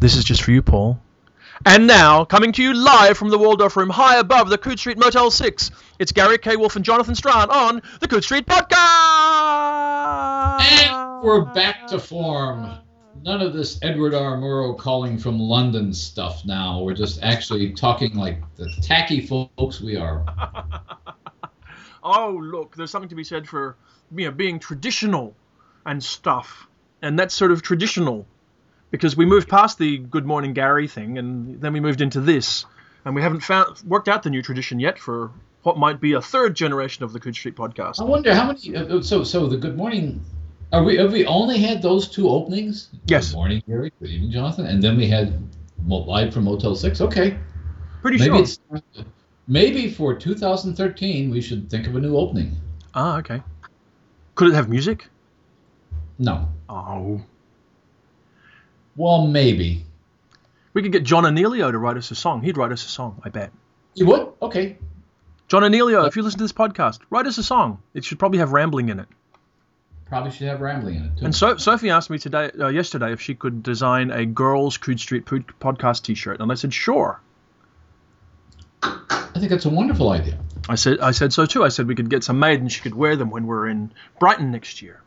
This is just for you, Paul. And now, coming to you live from the Waldorf Room, high above the Coode Street Motel 6, it's Gary K. Wolfe and Jonathan Strahan on the Coode Street Podcast! And we're back to form. None of this Edward R. Murrow calling from London stuff now. We're just actually talking like the tacky folks we are. oh, look, there's something to be said for you know, being traditional and stuff. And that's sort of traditional because we moved past the Good Morning Gary thing, and then we moved into this, and we haven't found worked out the new tradition yet for what might be a third generation of the Coode Street podcast. I wonder how many. Uh, so, so the Good Morning. Are we? Have we only had those two openings? Yes. Good morning, Gary. Good evening, Jonathan. And then we had live from Motel Six. Okay. Pretty maybe sure. It's, maybe for 2013 we should think of a new opening. Ah, okay. Could it have music? No. Oh. Well, maybe. We could get John Anealio to write us a song. He'd write us a song, I bet. He would? Okay. John Anealio, if you listen to this podcast, write us a song. It should probably have rambling in it. Probably should have rambling in it too. And so, Sophie asked me today, uh, yesterday, if she could design a girls' Coode Street podcast T-shirt, and I said sure. I think that's a wonderful idea. I said, I said so too. I said we could get some made, and she could wear them when we're in Brighton next year.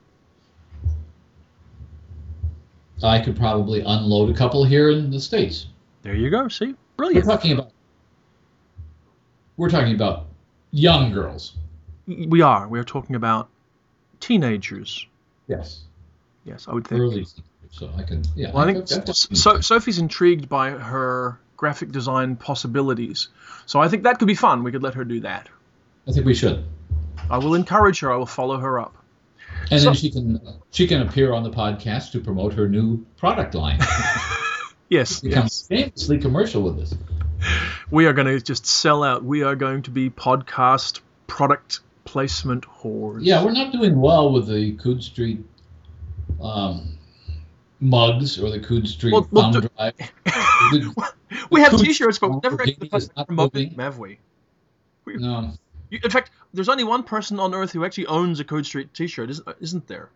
I could probably unload a couple here in the states. There you go. See, brilliant. We're talking about. We're talking about young girls. We are. We are talking about teenagers. Yes. Yes, I would think. Early. So I can. Yeah. Well, I think so, Sophie's intrigued by her graphic design possibilities. So I think that could be fun. We could let her do that. I think we should. I will encourage her. I will follow her up. And so, then she can she can appear on the podcast to promote her new product line. yes, become yes. famously commercial with this. We are going to just sell out. We are going to be podcast product placement whores. Yeah, we're not doing well with the Coode Street um, mugs or the Coode Street well, thumb well, drive. the, we have T-shirts, but we've never actually promoted them, have we? we? No. In fact, there's only one person on Earth who actually owns a Coode Street T-shirt, isn't, isn't there?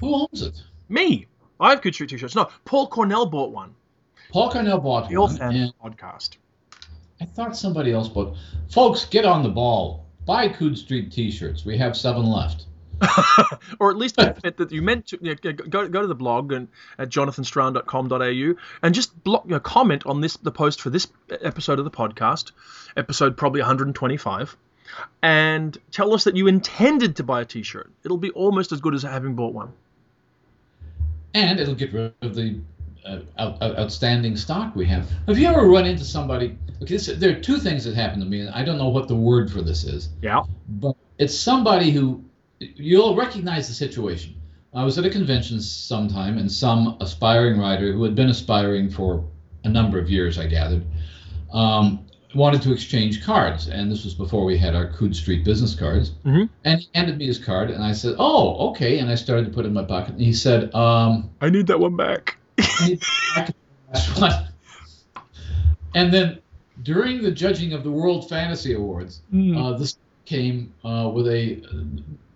Who owns it? Me. I have Coode Street T-shirts. No, Paul Cornell bought one. Paul Cornell bought the one. and podcast. I thought somebody else bought. Folks, get on the ball. Buy Coode Street T-shirts. We have seven left. or at least that you meant to you know, go, go to the blog and at jonathanstrahan.com.au and just block, you know, comment on this the post for this episode of the podcast, episode probably 125, and tell us that you intended to buy a T-shirt. It'll be almost as good as having bought one. And it'll get rid of the uh, out, out, outstanding stock we have. Have you ever run into somebody? Okay, this, there are two things that happened to me, and I don't know what the word for this is. Yeah. But it's somebody who you'll recognize the situation. I was at a convention sometime, and some aspiring writer who had been aspiring for a number of years, I gathered, um, wanted to exchange cards, and this was before we had our Coode Street business cards. Mm-hmm. And he handed me his card, and I said, "Oh, okay." And I started to put it in my pocket, and he said, um, "I need that one back." and then during the judging of the World Fantasy Awards, mm. uh, this came uh, with a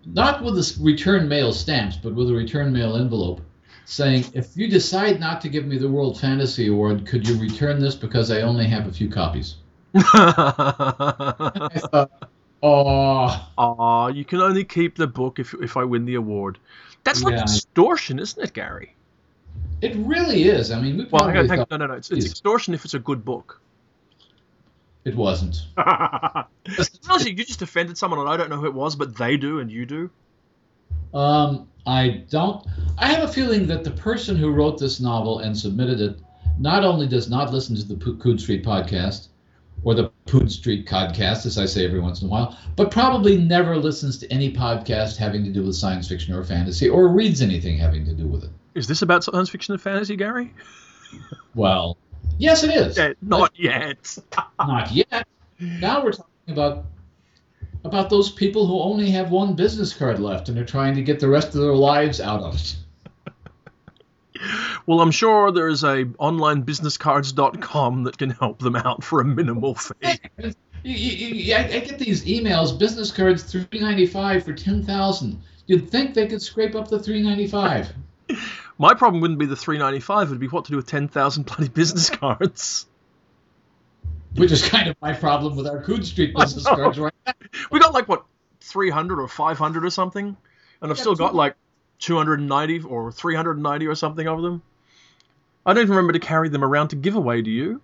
not with the return mail stamps, but with a return mail envelope saying, if you decide not to give me the World Fantasy Award, could you return this because I only have a few copies? I thought, oh. Aw, you can only keep the book if, if I win the award. That's like Yeah. extortion, isn't it, Gary? It really is. I mean, we Well, on, thought no, no, no. It's, it's extortion if it's a good book. It wasn't. Honestly, you just offended someone and I don't know who it was, but they do and you do. Um, I don't. I have a feeling that the person who wrote this novel and submitted it not only does not listen to the Coode Street podcast or the Pood Street podcast, as I say every once in a while, but probably never listens to any podcast having to do with science fiction or fantasy or reads anything having to do with it. Is this about science fiction and fantasy, Gary? Well, yes, it is. Not yet. Not yet. Now we're talking about about those people who only have one business card left and are trying to get the rest of their lives out of it. Well, I'm sure there's a onlinebusinesscards.com that can help them out for a minimal fee. You, you, you, I, I get these emails, business cards, three ninety five for ten thousand. You'd think they could scrape up the three ninety five. My problem wouldn't be the 395. It would be what to do with 10,000 bloody business cards. Which is kind of my problem with our Coode Street business cards right now. We got like what 300 or 500 or something, and I've still got two- like 290 or 390 or something of them. I don't even remember to carry them around to give away. Do you?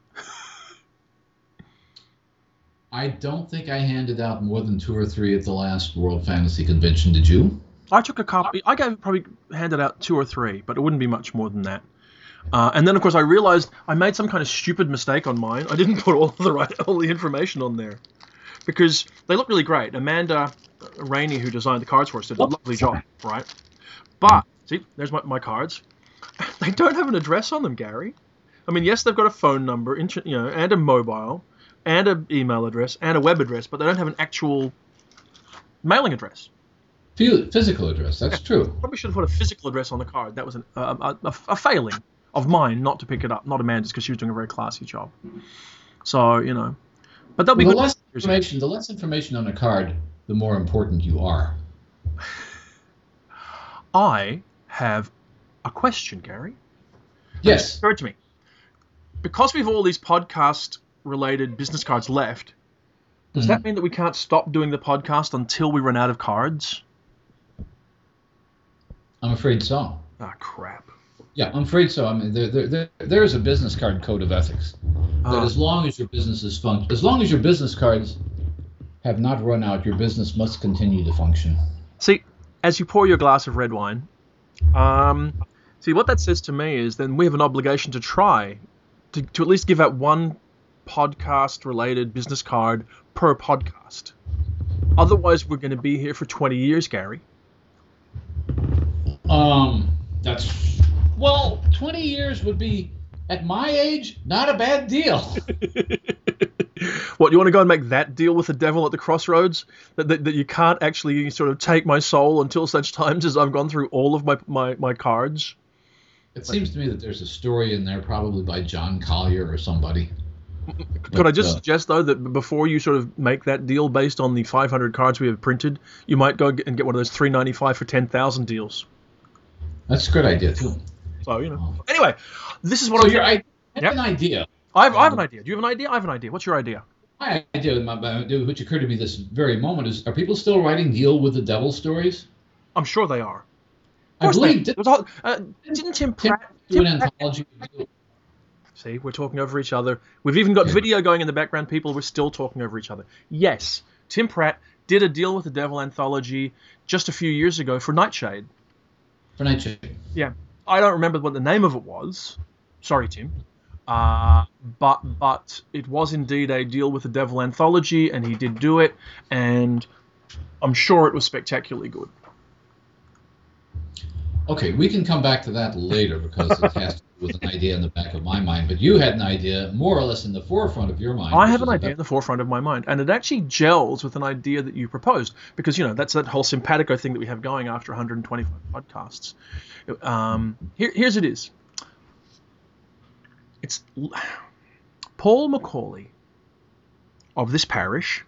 I don't think I handed out more than two or three at the last World Fantasy Convention. Did you? I took a copy. I gave probably handed out two or three, but it wouldn't be much more than that. Uh, and then of course I realized I made some kind of stupid mistake on mine. I didn't put all the right all the information on there because they look really great. Amanda Rainey, who designed the cards for us, did a lovely job, right? But see, there's my, my cards. They don't have an address on them, Gary. I mean, yes, they've got a phone number, you know, and a mobile, and an email address, and a web address, but they don't have an actual mailing address. Phy- Physical address. That's true. Probably should have put a physical address on the card. That was an, a, a, a, a failing of mine not to pick it up, not Amanda's, because she was doing a very classy job. So you know, but they'll be the good. less information, the less information on a card, the more important you are. I have a question, Gary. Yes. occurred to me because we've all these podcast related business cards left. Does that mm-hmm. mean that we can't stop doing the podcast until we run out of cards? I'm afraid so. Ah, crap. Yeah, I'm afraid so. I mean, there, there, there, there is a business card code of ethics that Ah. as long as your business is func- as long as your business cards have not run out, your business must continue to function. See, as you pour your glass of red wine, um, see what that says to me is then we have an obligation to try to, to at least give out one podcast related business card per podcast. Otherwise, we're going to be here for 20 years, Gary. Um, that's well, 20 years would be at my age not a bad deal. what, you want to go and make that deal with the devil at the crossroads? That, that, that you can't actually sort of take my soul until such times as I've gone through all of my, my, my cards? It seems to me that there's a story in there, probably by John Collier or somebody. Could I just uh, suggest though that before you sort of make that deal based on the 500 cards we have printed, you might go and get one of those 395 for 10,000 deals. That's a good idea too. So you know. Anyway, this is what So I'm. your, I have Yep. an idea. I have, I have an idea. Do you have an idea? I have an idea. What's your idea? My idea, my, my, which occurred to me this very moment, is: Are people still writing "Deal with the Devil" stories? I'm sure they are. I believe Did, all, uh, didn't Tim Pratt? do an Pratt- anthology. See, we're talking over each other. We've even got Yeah. video going in the background. People, we're still talking over each other. Yes, Tim Pratt did a deal with the Devil anthology just a few years ago for Nightshade. For Nightshade. Yeah, I don't remember what the name of it was. Sorry, Tim. Uh, but but it was indeed a deal with the Devil anthology, and he did do it, and I'm sure it was spectacularly good. Okay, we can come back to that later because it has to do with an idea in the back of my mind. But you had an idea more or less in the forefront of your mind. I have an idea about- in the forefront of my mind, and it actually gels with an idea that you proposed because you know that's that whole simpatico thing that we have going after 125 podcasts. Um, here, here's it is. It's Paul McAuley of this parish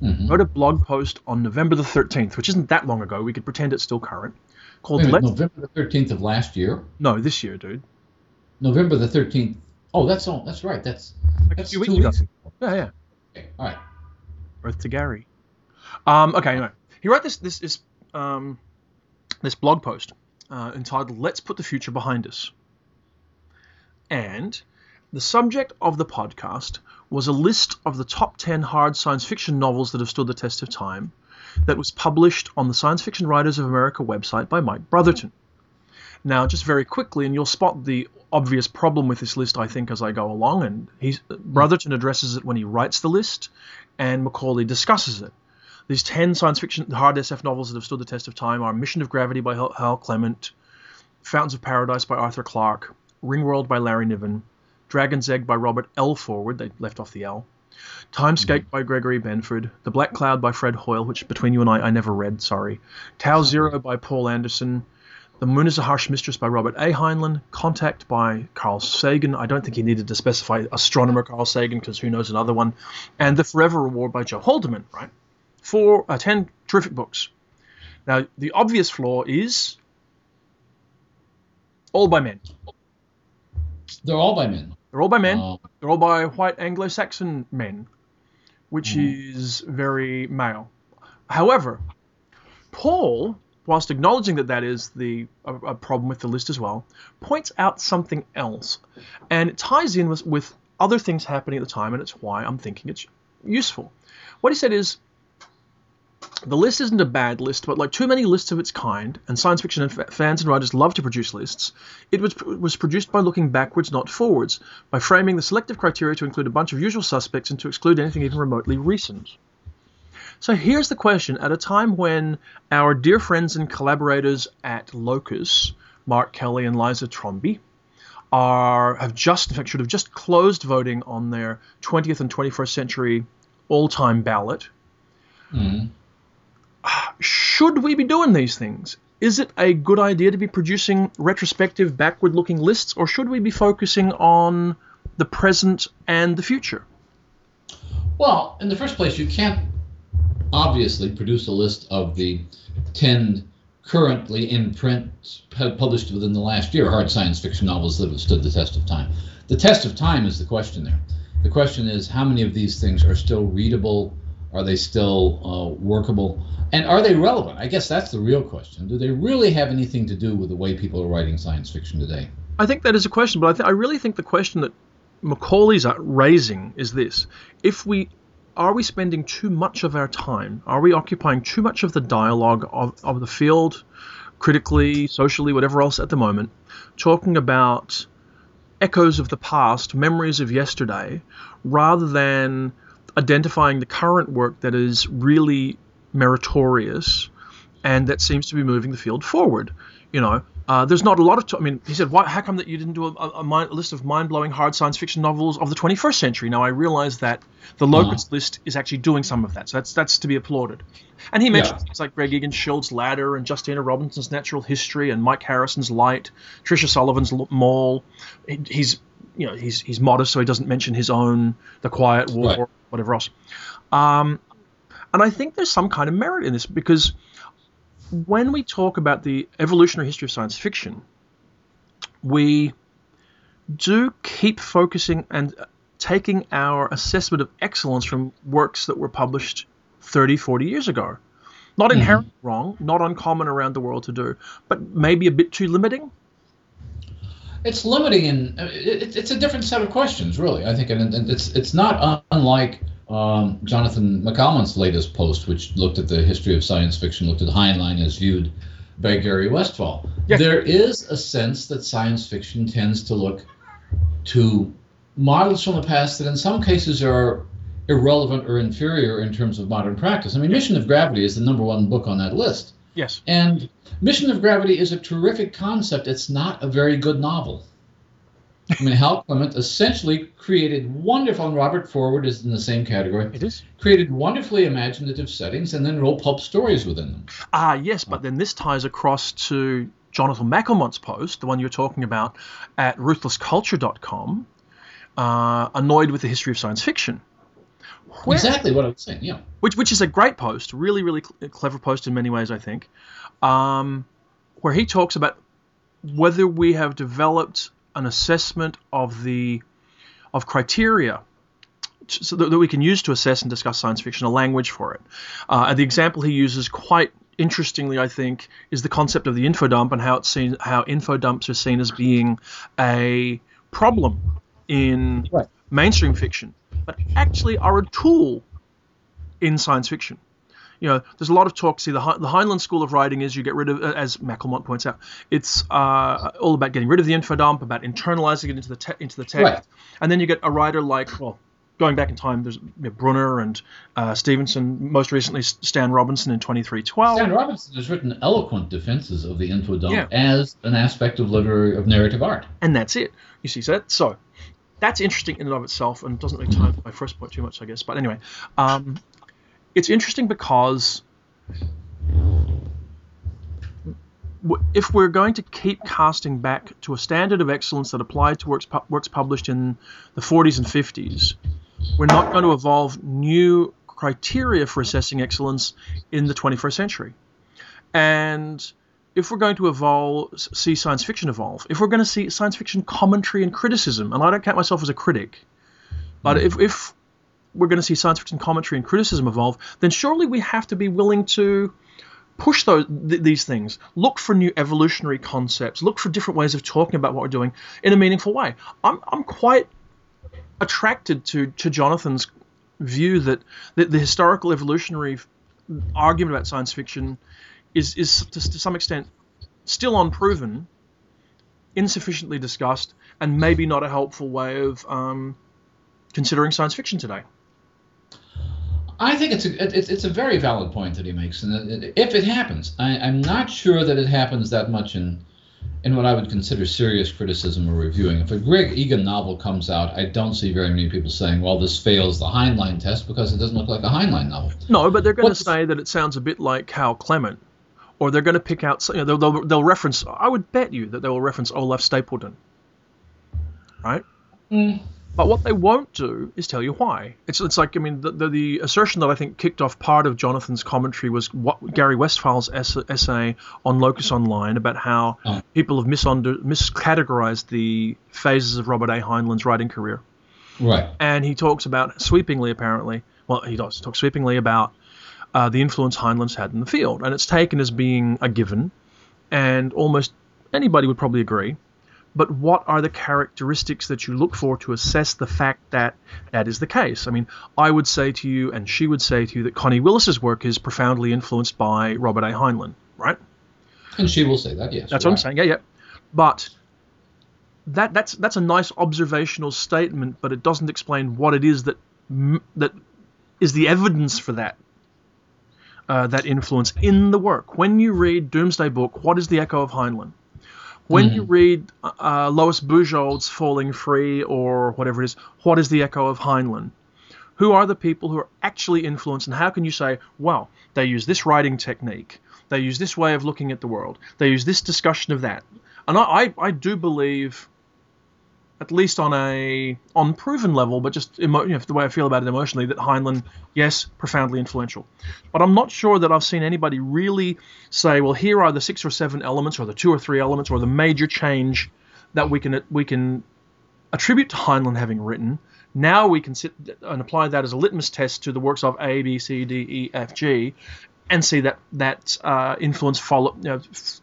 Mhm. wrote a blog post on November the 13th, which isn't that long ago. We could pretend it's still current. Called Wait minute, Let's November the thirteenth of last year. No, this year, dude. November the thirteenth. Oh, that's all. That's right. That's Like a that's few two weeks ago. weeks. ago. Yeah, yeah. Okay, all right. Earth to Gary. Um, okay, anyway, he wrote this this this um, this blog post uh, entitled "Let's Put the Future Behind Us," and the subject of the podcast was a list of the top ten hard science fiction novels that have stood the test of time, that was published on the Science Fiction Writers of America website by Mike Brotherton. Now, just very quickly, and you'll spot the obvious problem with this list, I think, as I go along. And he's, Brotherton addresses it when he writes the list, and McAuley discusses it. These 10 science fiction hard SF novels that have stood the test of time are Mission of Gravity by Hal, Clement, Fountains of Paradise by Arthur Clarke, Ringworld by Larry Niven, Dragon's Egg by Robert L. Forward, they left off the L, Timescape by Gregory Benford, The Black Cloud by Fred Hoyle, which between you and I, I never read, sorry, Tau Zero by Poul Anderson, The Moon is a Harsh Mistress by Robert A. Heinlein, Contact by Carl Sagan, I don't think he needed to specify astronomer Carl Sagan because who knows another one, and The Forever Reward by Joe Haldeman, right? Four, uh, ten terrific books. Now, the obvious flaw is All by men. They're all by men. They're all by men. Uh, They're all by white Anglo-Saxon men, which Mhm. is very male. However, Paul, whilst acknowledging that that is the a, a problem with the list as well, points out something else, and it ties in with, with other things happening at the time, and it's why I'm thinking it's useful. What he said is. The list isn't a bad list, but like too many lists of its kind, and science fiction and fa- fans and writers love to produce lists, it was, was produced by looking backwards, not forwards, by framing the selective criteria to include a bunch of usual suspects and to exclude anything even remotely recent. So here's the question at a time when our dear friends and collaborators at Locus, Mark Kelly and Liza Trombi, are have just in fact should have just closed voting on their 20th and 21st century all-time ballot. mhm. Should we be doing these things? Is it a good idea to be producing retrospective, backward looking lists, or should we be focusing on the present and the future? Well, in the first place, you can't obviously produce a list of the 10 currently in print, published within the last year, hard science fiction novels that have stood the test of time. The test of time is the question there. The question is how many of these things are still readable? Are they still uh, workable? And are they relevant? I guess that's the real question. Do they really have anything to do with the way people are writing science fiction today? I think that is a question, but I, th- I really think the question that McAuley's raising is this: If we are we spending too much of our time? Are we occupying too much of the dialogue of, of the field, critically, socially, whatever else at the moment, talking about echoes of the past, memories of yesterday, rather than identifying the current work that is really meritorious and that seems to be moving the field forward? You know, uh, there's not a lot of. T- I mean, he said, "Why? How come that you didn't do a, a, a mind, list of mind-blowing hard science fiction novels of the 21st century?" Now I realize that the Locus list is actually doing some of that, so that's that's to be applauded. And he mentions Yeah. things like Greg Egan Schild's Ladder and Justina Robson's Natural History and Mike Harrison's Light, Tricia Sullivan's L- Maul. He- He's you know he's he's modest, so he doesn't mention his own The Quiet War, Right. whatever else. Um, and I think there's some kind of merit in this because when we talk about the evolutionary history of science fiction, we do keep focusing and taking our assessment of excellence from works that were published 30, 40 years ago. Not hmm. inherently wrong, not uncommon around the world to do, but maybe a bit too limiting. It's limiting, and it's a different set of questions, really. I think, and it's it's not unlike um, Jonathan McCalmont's latest post, which looked at the history of science fiction, looked at Heinlein as viewed by Gary Westfahl. Yes. There is a sense that science fiction tends to look to models from the past that, in some cases, are irrelevant or inferior in terms of modern practice. I mean, Mission of Gravity is the number one book on that list. Yes. And Mission of Gravity is a terrific concept. It's not a very good novel. I mean, Hal Clement essentially created wonderful, and Robert Forward is in the same category, It is. created wonderfully imaginative settings and then wrote pulp stories within them. Ah, yes, but then this ties across to Jonathan McCalmont's post, the one you're talking about at ruthlessculture.com, uh, annoyed with the history of science fiction. Where- Exactly what I was saying, yeah. which which is a great post, really really cl- clever post in many ways, I think, um, where he talks about whether we have developed an assessment of the of criteria so that, that we can use to assess and discuss science fiction, a language for it. Uh, and the example he uses quite interestingly, I think, is the concept of the infodump and how it's seen how infodumps are seen as being a problem in Right. mainstream fiction, but actually are a tool in science fiction. You know, there's a lot of talk. See, the, Hi- the Heinlein school of writing is you get rid of, uh, as McCalmont points out, it's uh, all about getting rid of the infodump, about internalizing it into the te- into the text, Right. and then you get a writer like, well, going back in time, there's you know, Brunner and uh, Stevenson, most recently Stan Robinson in 2312. Stan Robinson has written eloquent defenses of the infodump Yeah. as an aspect of literary of narrative art. and that's it. You see, so that, so that's interesting in and of itself, and doesn't really tie into my first point too much, I guess. But anyway, um, it's interesting because if we're going to keep casting back to a standard of excellence that applied to works pu- works published in the 40s and 50s, we're not going to evolve new criteria for assessing excellence in the 21st century. And if we're going to evolve, see science fiction evolve, if we're going to see science fiction commentary and criticism, and I don't count myself as a critic, but if, if we're going to see science fiction commentary and criticism evolve, then surely we have to be willing to push those th- these things. Look for new evolutionary concepts. Look for different ways of talking about what we're doing in a meaningful way. I'm I'm quite attracted to to Jonathan's view that, that the historical evolutionary argument about science fiction is is to, to some extent still unproven, insufficiently discussed, and maybe not a helpful way of um, considering science fiction today. I think it's a it's, it's a very valid point that he makes, and if it happens, I, am not sure that it happens that much in in what I would consider serious criticism or reviewing. If a Greg Egan novel comes out, I don't see very many people saying, "Well, this fails the Heinlein test because it doesn't look like a Heinlein novel." No, but they're going to say that it sounds a bit like Hal Clement, or they're going to pick out. You know, they'll, they'll, they'll reference. I would bet you that they will reference Olaf Stapledon, right? Mm. But what they won't do is tell you why. It's, it's like, I mean, the, the, the assertion that I think kicked off part of Jonathan's commentary was what Gary Westfahl's essay on Locus Online about how oh. people have misunder, miscategorized the phases of Robert A. Heinlein's writing career. Right. And he talks about, sweepingly apparently, well, he does talk sweepingly about uh, the influence Heinlein's had in the field. And it's taken as being a given, and almost anybody would probably agree but what are the characteristics that you look for to assess the fact that that is the case? I mean, I would say to you, and she would say to you, that Connie Willis's work is profoundly influenced by Robert A. Heinlein, right? And she will say that, yes. That's right. what I'm saying. Yeah, yeah. But that that's that's a nice observational statement, but it doesn't explain what it is that that is the evidence for that uh, that influence in the work. When you read Doomsday Book, what is the echo of Heinlein? When mm. you read uh, Lois Bujold's Falling Free or whatever it is, what is the echo of Heinlein? Who are the people who are actually influenced, and how can you say, well, they use this writing technique, they use this way of looking at the world, they use this discussion of that? And I, I, I do believe at least on a unproven level, but just emo- you know, the way I feel about it emotionally, that Heinlein, yes, profoundly influential. But I'm not sure that I've seen anybody really say, well, here are the six or seven elements, or the two or three elements, or the major change that we can we can attribute to Heinlein having written. Now we can sit and apply that as a litmus test to the works of A, B, C, D, E, F, G, and see that that uh, influence follow you know, f-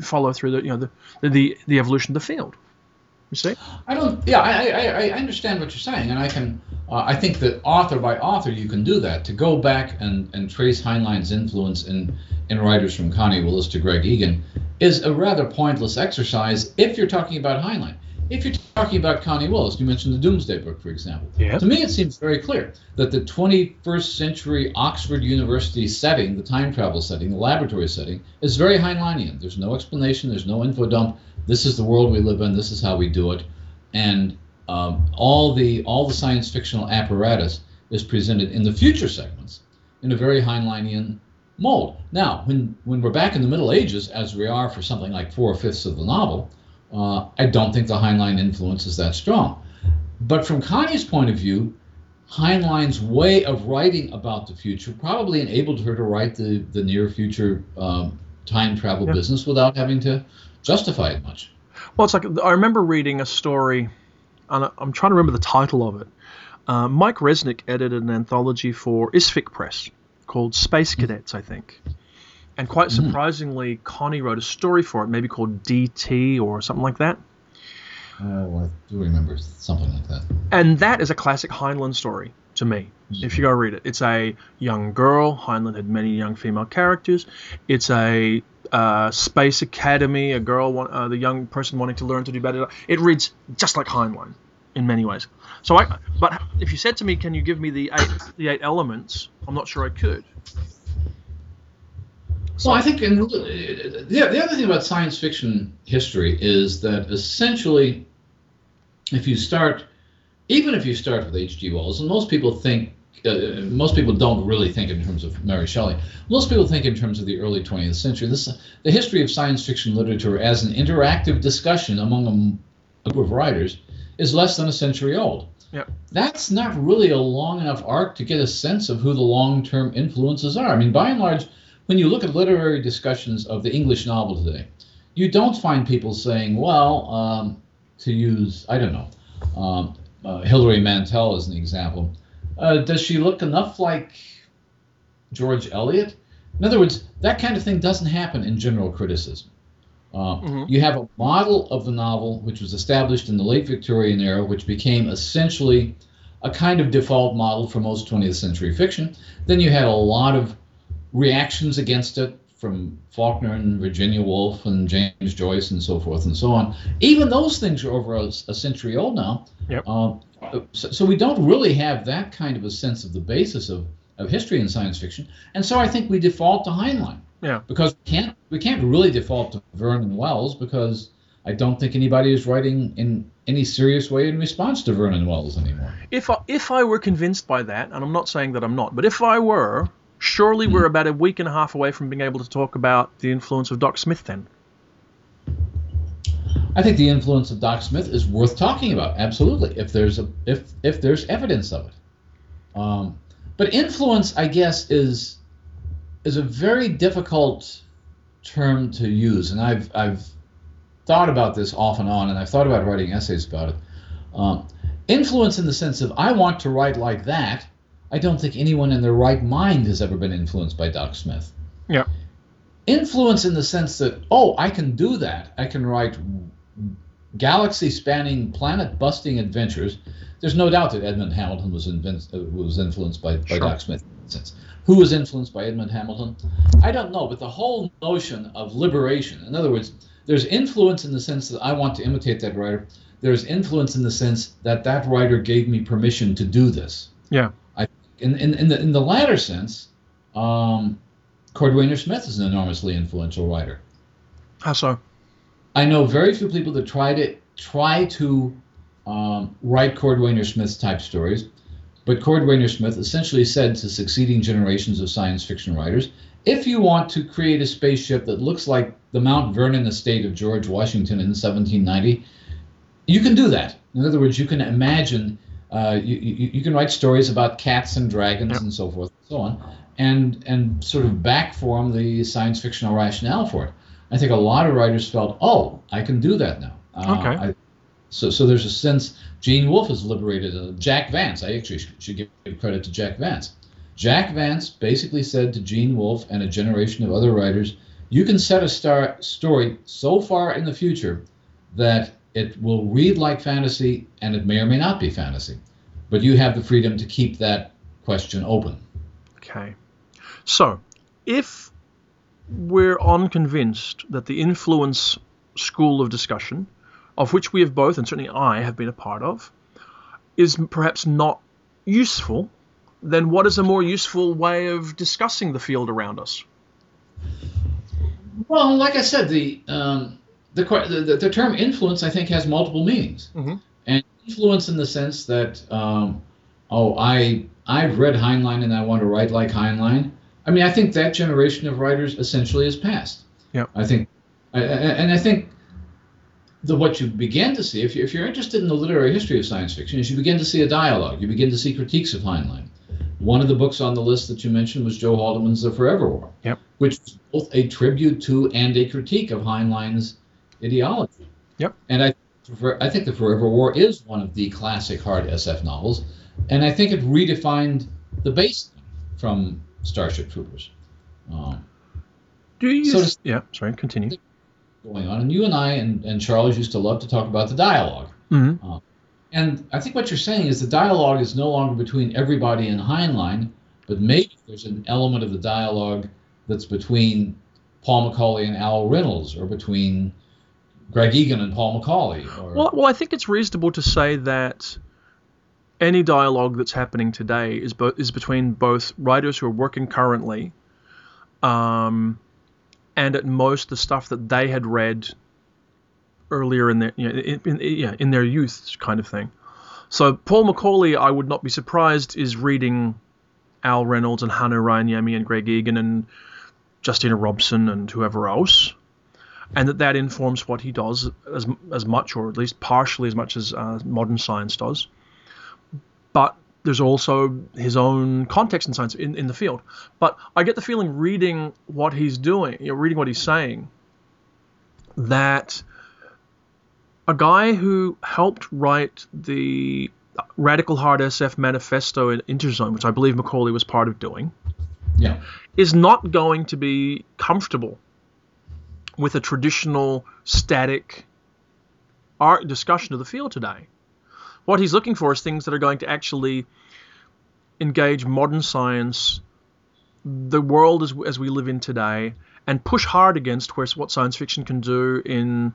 follow through the you know the, the the evolution of the field. You see? I don't. Yeah, I, I, I understand what you're saying, and I can. Uh, I think that author by author, you can do that. To go back and, and trace Heinlein's influence in in writers from Connie Willis to Greg Egan is a rather pointless exercise if you're talking about Heinlein. If you're talking about Connie Willis, you mentioned the Doomsday Book, for example. Yeah. To me, it seems very clear that the 21st century Oxford University setting, the time travel setting, the laboratory setting, is very Heinleinian. There's no explanation, there's no info dump this is the world we live in. This is how we do it, and um, all the all the science fictional apparatus is presented in the future segments in a very Heinleinian mold. Now, when when we're back in the Middle Ages, as we are for something like four fifths of the novel, uh, I don't think the Heinlein influence is that strong. But from Connie's point of view, Heinlein's way of writing about the future probably enabled her to write the, the near future um, time travel yeah. business without having to justify it much. Well, it's like I remember reading a story, and I'm trying to remember the title of it. Uh, Mike Resnick edited an anthology for ISFIC Press called Space mm-hmm. Cadets, I think. And quite mm-hmm. surprisingly, mm. Connie wrote a story for it, maybe called DT or something like that. Oh, I do remember something like that. And that is a classic Heinlein story to me. Mm-hmm. If you go read it, it's a young girl. Heinlein had many young female characters. It's a uh, Space Academy, a girl, uh, the young person wanting to learn to do better. It reads just like Heinlein in many ways. So, I, but if you said to me, "Can you give me the eight, the eight elements?" I'm not sure I could. So, well, I think in, the, the other thing about science fiction history is that essentially, if you start, even if you start with H.G. Wells, and most people think uh, most people don't really think in terms of Mary Shelley. Most people think in terms of the early 20th century. This, the history of science fiction literature as an interactive discussion among a, group of writers is less than a century old. Yep. That's not really a long enough arc to get a sense of who the long-term influences are. I mean, by and large, when you look at literary discussions of the English novel today, you don't find people saying, well, um, to use, I don't know, um, uh, Hilary Mantel as an example, uh, does she look enough like George Eliot? In other words, that kind of thing doesn't happen in general criticism. Uh, mm-hmm. You have a model of the novel which was established in the late Victorian era, which became essentially a kind of default model for most 20th century fiction. Then you had a lot of reactions against it from Faulkner and Virginia Woolf and James Joyce and so forth and so on. Even those things are over a, a century old now. Yep. Uh, so, so, we don't really have that kind of a sense of the basis of, of history in science fiction. And so I think we default to Heinlein. Yeah. Because we can't we can't really default to Vernon Wells because I don't think anybody is writing in any serious way in response to Vernon Wells anymore. If I, if I were convinced by that, and I'm not saying that I'm not, but if I were, surely mm. we're about a week and a half away from being able to talk about the influence of Doc Smith then. I think the influence of Doc Smith is worth talking about. Absolutely, if there's a if if there's evidence of it. Um, but influence, I guess, is is a very difficult term to use, and I've I've thought about this off and on, and I've thought about writing essays about it. Um, influence in the sense of I want to write like that. I don't think anyone in their right mind has ever been influenced by Doc Smith. Yeah. Influence in the sense that oh, I can do that. I can write galaxy-spanning, planet-busting adventures. There's no doubt that Edmund Hamilton was, uh, was influenced by, by sure. Doc Smith. Who was influenced by Edmund Hamilton? I don't know, but the whole notion of liberation, in other words, there's influence in the sense that I want to imitate that writer. There's influence in the sense that that writer gave me permission to do this. Yeah. I, in, in, in, the, in the latter sense, um, Cordwainer Smith is an enormously influential writer. How so? I know very few people that try to try to um, write Cordwainer Smith type stories. But Cordwainer Smith essentially said to succeeding generations of science fiction writers if you want to create a spaceship that looks like the Mount Vernon estate of George Washington in 1790, you can do that. In other words, you can imagine, uh, you, you, you, can write stories about cats and dragons yep. and so forth and so on, and, and sort of back form the science fictional rationale for it. I think a lot of writers felt, oh, I can do that now. Uh, okay. I, so, so there's a sense Gene Wolfe has liberated uh, Jack Vance. I actually should, should give credit to Jack Vance. Jack Vance basically said to Gene Wolfe and a generation of other writers, you can set a star story so far in the future that it will read like fantasy and it may or may not be fantasy. But you have the freedom to keep that question open. Okay. So, if we're unconvinced that the influence school of discussion of which we have both, and certainly I have been a part of, is perhaps not useful, then what is a more useful way of discussing the field around us? Well, like I said, the um, the, the, the term influence I think has multiple meanings, mm-hmm. and influence in the sense that um, oh I I've read Heinlein and I want to write like Heinlein. I mean I think that generation of writers essentially is past. Yeah. I think, and I think the what you begin to see, if, you, if you're interested in the literary history of science fiction, is you begin to see a dialogue. You begin to see critiques of Heinlein. One of the books on the list that you mentioned was Joe Haldeman's The Forever War, yep. which is both a tribute to and a critique of Heinlein's ideology. Yep. And I, I think The Forever War is one of the classic hard SF novels, and I think it redefined the base from Starship Troopers. Um, Do you? So to, yeah. Sorry. Continue going on. And you and I and, and Charles used to love to talk about the dialog mm-hmm. uh, and I think what you're saying is the dialogue is no longer between everybody and Heinlein, but maybe there's an element of the dialogue that's between Paul McAuley and Al Reynolds, or between Greg Egan and Paul McAuley. Or... Well, well, I think it's reasonable to say that any dialogue that's happening today is is between both writers who are working currently, um, and at most the stuff that they had read earlier in their you know, in, in, yeah, in their youth kind of thing. So Paul McAuley, I would not be surprised, is reading Al Reynolds and Hannu Rajaniemi and Greg Egan and Justina Robson and whoever else, and that that informs what he does as as much or at least partially as much as uh, modern science does. But there's also his own context in science in, in the field. But I get the feeling reading what he's doing, you know, reading what he's saying, that a guy who helped write the Radical Hard SF Manifesto in Interzone, which I believe McAuley was part of doing, Yeah. is not going to be comfortable with a traditional static art discussion of the field today. What he's looking for is things that are going to actually engage modern science, the world as, as we live in today, and push hard against where, what science fiction can do in,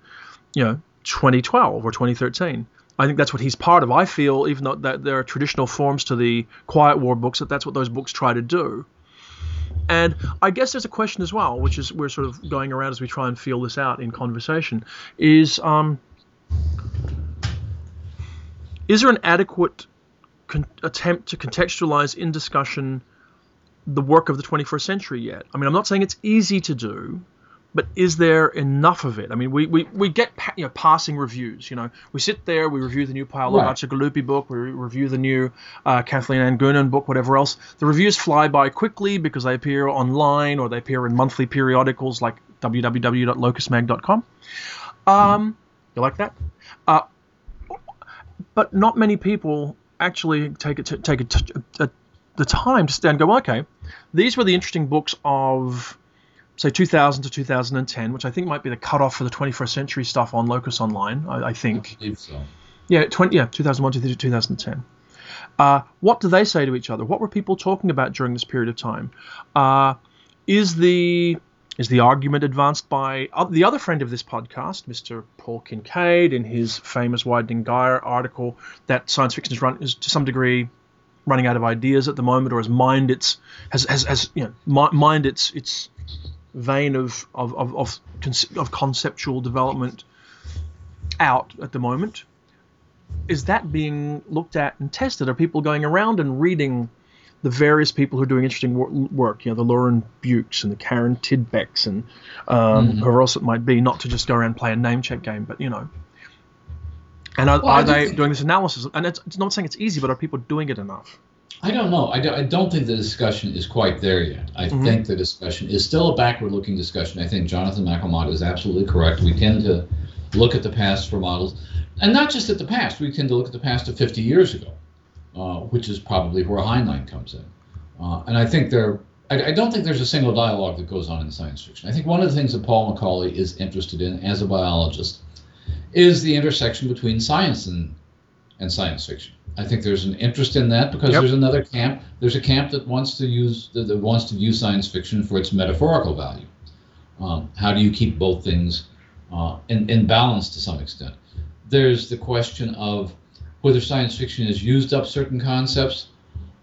you know, 2012 or 2013. I think that's what he's part of. I feel, even though that there are traditional forms to the Quiet War books, that that's what those books try to do. And I guess there's a question as well, which is we're sort of going around as we try and feel this out in conversation, is um, is there an adequate con- attempt to contextualize in discussion the work of the 21st century yet? I mean, I'm not saying it's easy to do, but is there enough of it? I mean, we, we, we get pa- you know passing reviews. You know, we sit there, we review the new Paolo Right. Bacigalupi book, we re- review the new uh, Kathleen Ann Goonan book, whatever else. The reviews fly by quickly because they appear online or they appear in monthly periodicals like www.locusmag.com. Um, you like that? Uh, but not many people actually take it take it the time to stand and go, okay, these were the interesting books of say 2000 to 2010, which I think might be the cutoff for the 21st century stuff on Locus Online. I, I think. I believe so. Yeah, 20, yeah, 2001 to 2010. Uh, what do they say to each other? What were people talking about during this period of time? Uh, is the is the argument advanced by the other friend of this podcast, Mr. Paul Kincaid, in his famous Widening Gyre article that science fiction is run is to some degree running out of ideas at the moment, or has mined its has has, has you know mi- mined its its vein of of of of, of conceptual development out at the moment is that being looked at and tested? Are people going around and reading the various people who are doing interesting wor- work? You know, the Lauren Beukes and the Karin Tidbecks and um, Mhm. whoever else it might be, not to just go around and play a name check game, but you know. And are, Well, are they doing this analysis? And it's, it's not saying it's easy, but are people doing it enough? I don't know. I don't, I don't think the discussion is quite there yet. I Mhm. think the discussion is still a backward looking discussion. I think Jonathan McCalmont is absolutely correct. We tend to look at the past for models, and not just at the past. We tend to look at the past of 50 years ago, uh, which is probably where Heinlein comes in. Uh, and I think there, I, I don't think there's a single dialogue that goes on in science fiction. I think one of the things that Paul McAuley is interested in as a biologist is the intersection between science and, and science fiction. I think there's an interest in that because Yep. there's another camp. There's a camp that wants to use that, that wants to view science fiction for its metaphorical value. Um, how do you keep both things uh, in, in balance to some extent? There's the question of whether science fiction has used up certain concepts.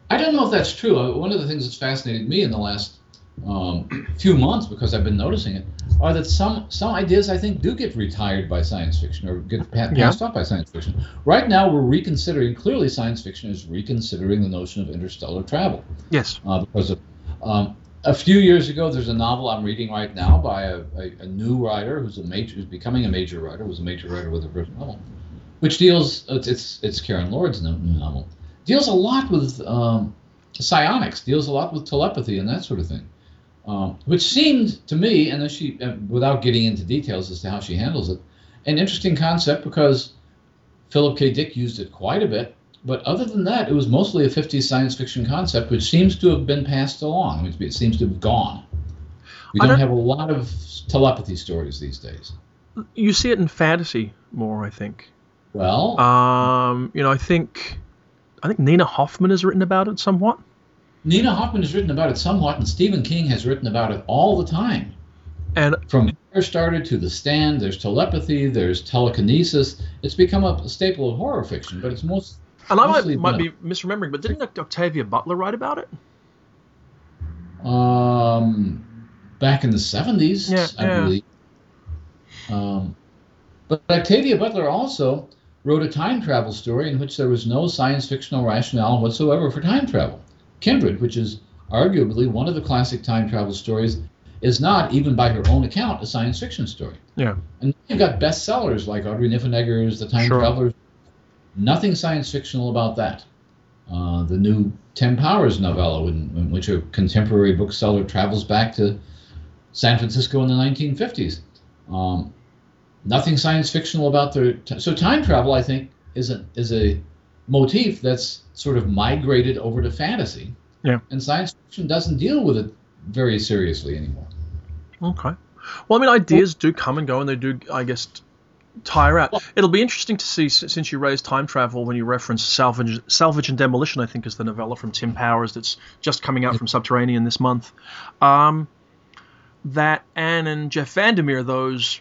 I don't know if that's true. One of the things that's fascinated me in the last um, few months, because I've been noticing it, are that some some ideas I think do get retired by science fiction or get pa- Yeah. passed off by science fiction. Right now, we're reconsidering. Clearly, science fiction is reconsidering the notion of interstellar travel Yes. uh, because of um, a few years ago. There's a novel I'm reading right now by a, a, a new writer who's a major, who's becoming a major writer, was a major writer with a British novel, which deals. It's it's, it's Karen Lord's novel. Deals a lot with um, psionics. Deals a lot with telepathy and that sort of thing. Um, which seemed to me, and as she, uh, without getting into details as to how she handles it, an interesting concept because Philip K. Dick used it quite a bit. But other than that, it was mostly a 50s science fiction concept, which seems to have been passed along. I mean, it seems to have gone. We don't don't- have a lot of telepathy stories these days. You see it in fantasy more, I think. Well, Um, you know, I think I think Nina Hoffman has written about it somewhat. Nina Hoffman has written about it somewhat, and Stephen King has written about it all the time. And From Firestarter to The Stand, there's telepathy, there's telekinesis. It's become a staple of horror fiction, but it's most and I might, might be misremembering, but didn't Octavia Butler write about it? um, back in the 70s, Yeah, I yeah. believe. Um, but Octavia Butler also wrote a time travel story in which there was no science fictional rationale whatsoever for time travel. Kindred, which is arguably one of the classic time travel stories, is not, even by her own account, a science fiction story. Yeah. And you've got bestsellers like Audrey Niffenegger's The Time Sure. Travelers. Nothing science fictional about that. uh, the new Tim Powers novella, in, in, which a contemporary bookseller travels back to San Francisco in the 1950s. Um, nothing science fictional about their t- so time travel. I think is a is a motif that's sort of migrated over to fantasy. Yeah. And science fiction doesn't deal with it very seriously anymore. Okay. Well, I mean, ideas do come and go, and they do, I guess, tire out. Well, It'll be interesting to see since you raised time travel when you reference salvage, salvage and demolition. I think is the novella from Tim Powers that's just coming out from Subterranean this month. Um, that Anne and Jeff Vandermeer, those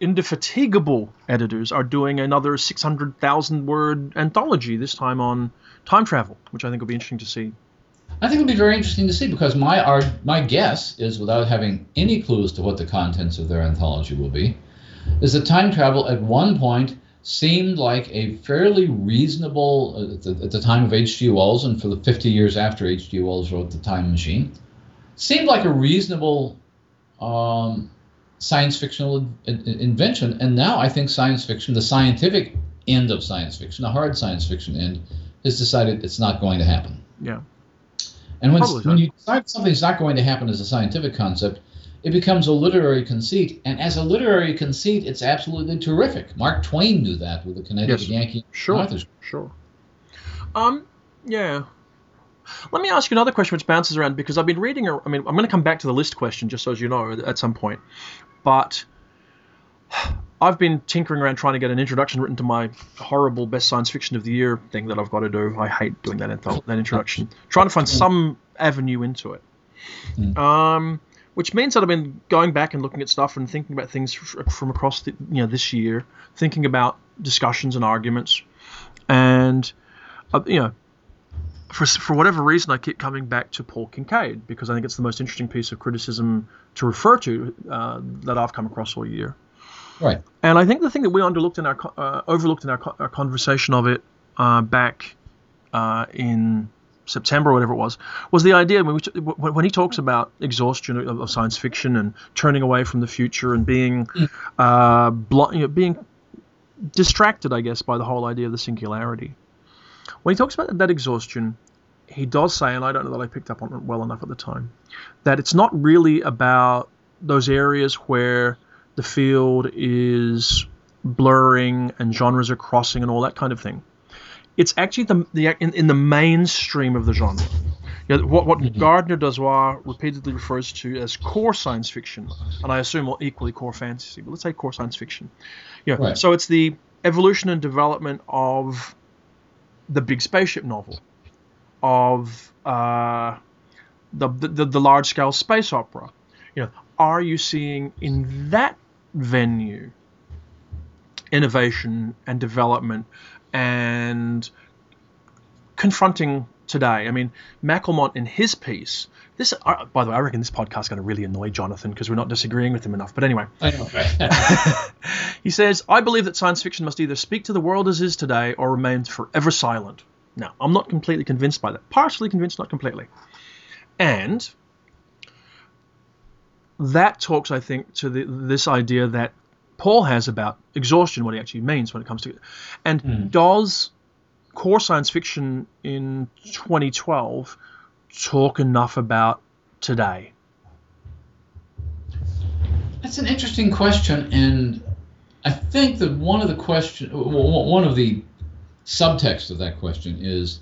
indefatigable editors, are doing another 600,000 word anthology this time on time travel, which I think will be interesting to see. I think it'll be very interesting to see because my my guess is, without having any clues to what the contents of their anthology will be, is that time travel at one point seemed like a fairly reasonable uh, at the, at the time of H.G. Wells and for the 50 years after H.G. Wells wrote The Time Machine, seemed like a reasonable um, science fictional in, in, invention. And now I think science fiction, the scientific end of science fiction, the hard science fiction end, has decided it's not going to happen. Yeah. And when, when you decide something's not going to happen as a scientific concept, it becomes a literary conceit. And as a literary conceit, it's absolutely terrific. Mark Twain knew that with the Connecticut yes. Yankee. Sure. Authors. Sure. Um, yeah. Let me ask you another question which bounces around because I've been reading. I mean, I'm going to come back to the list question just so as you know at some point. But I've been tinkering around trying to get an introduction written to my horrible best science fiction of the year thing that I've got to do. I hate doing that that introduction. Trying to find some avenue into it. Um, which means that I've been going back and looking at stuff and thinking about things from across the, you know this year, thinking about discussions and arguments, and uh, you know, for for whatever reason, I keep coming back to Paul Kincaid because I think it's the most interesting piece of criticism to refer to uh, that I've come across all year. Right. And I think the thing that we underlooked in our uh, overlooked in our, our, conversation of it uh, back uh, in September or whatever it was was the idea when, we, when he talks about exhaustion of, of, science fiction and turning away from the future and being uh, bl- you know, being distracted, I guess, by the whole idea of the singularity. When he talks about that exhaustion, he does say, and I don't know that I picked up on it well enough at the time, that it's not really about those areas where the field is blurring and genres are crossing and all that kind of thing. It's actually the, the in, in the mainstream of the genre. You know, what what mm-hmm. Gardner Dozois repeatedly refers to as core science fiction, and I assume or equally core fantasy, but let's say core science fiction. Yeah. right. So it's the evolution and development of the big spaceship novel, of uh, the, the the large scale space opera. You know, are you seeing in that venue innovation and development and confronting today. I mean, McCalmont in his piece, this, uh, by the way, I reckon this podcast is going to really annoy Jonathan because we're not disagreeing with him enough. But anyway, he says, I believe that science fiction must either speak to the world as is today or remain forever silent. Now, I'm not completely convinced by that. Partially convinced, not completely. And that talks, I think, to the, this idea that Paul has about exhaustion, what he actually means when it comes to it. And mm. does core science fiction in 2012 talk enough about today? That's an interesting question, and I think that one of the question, one of the subtext of that question is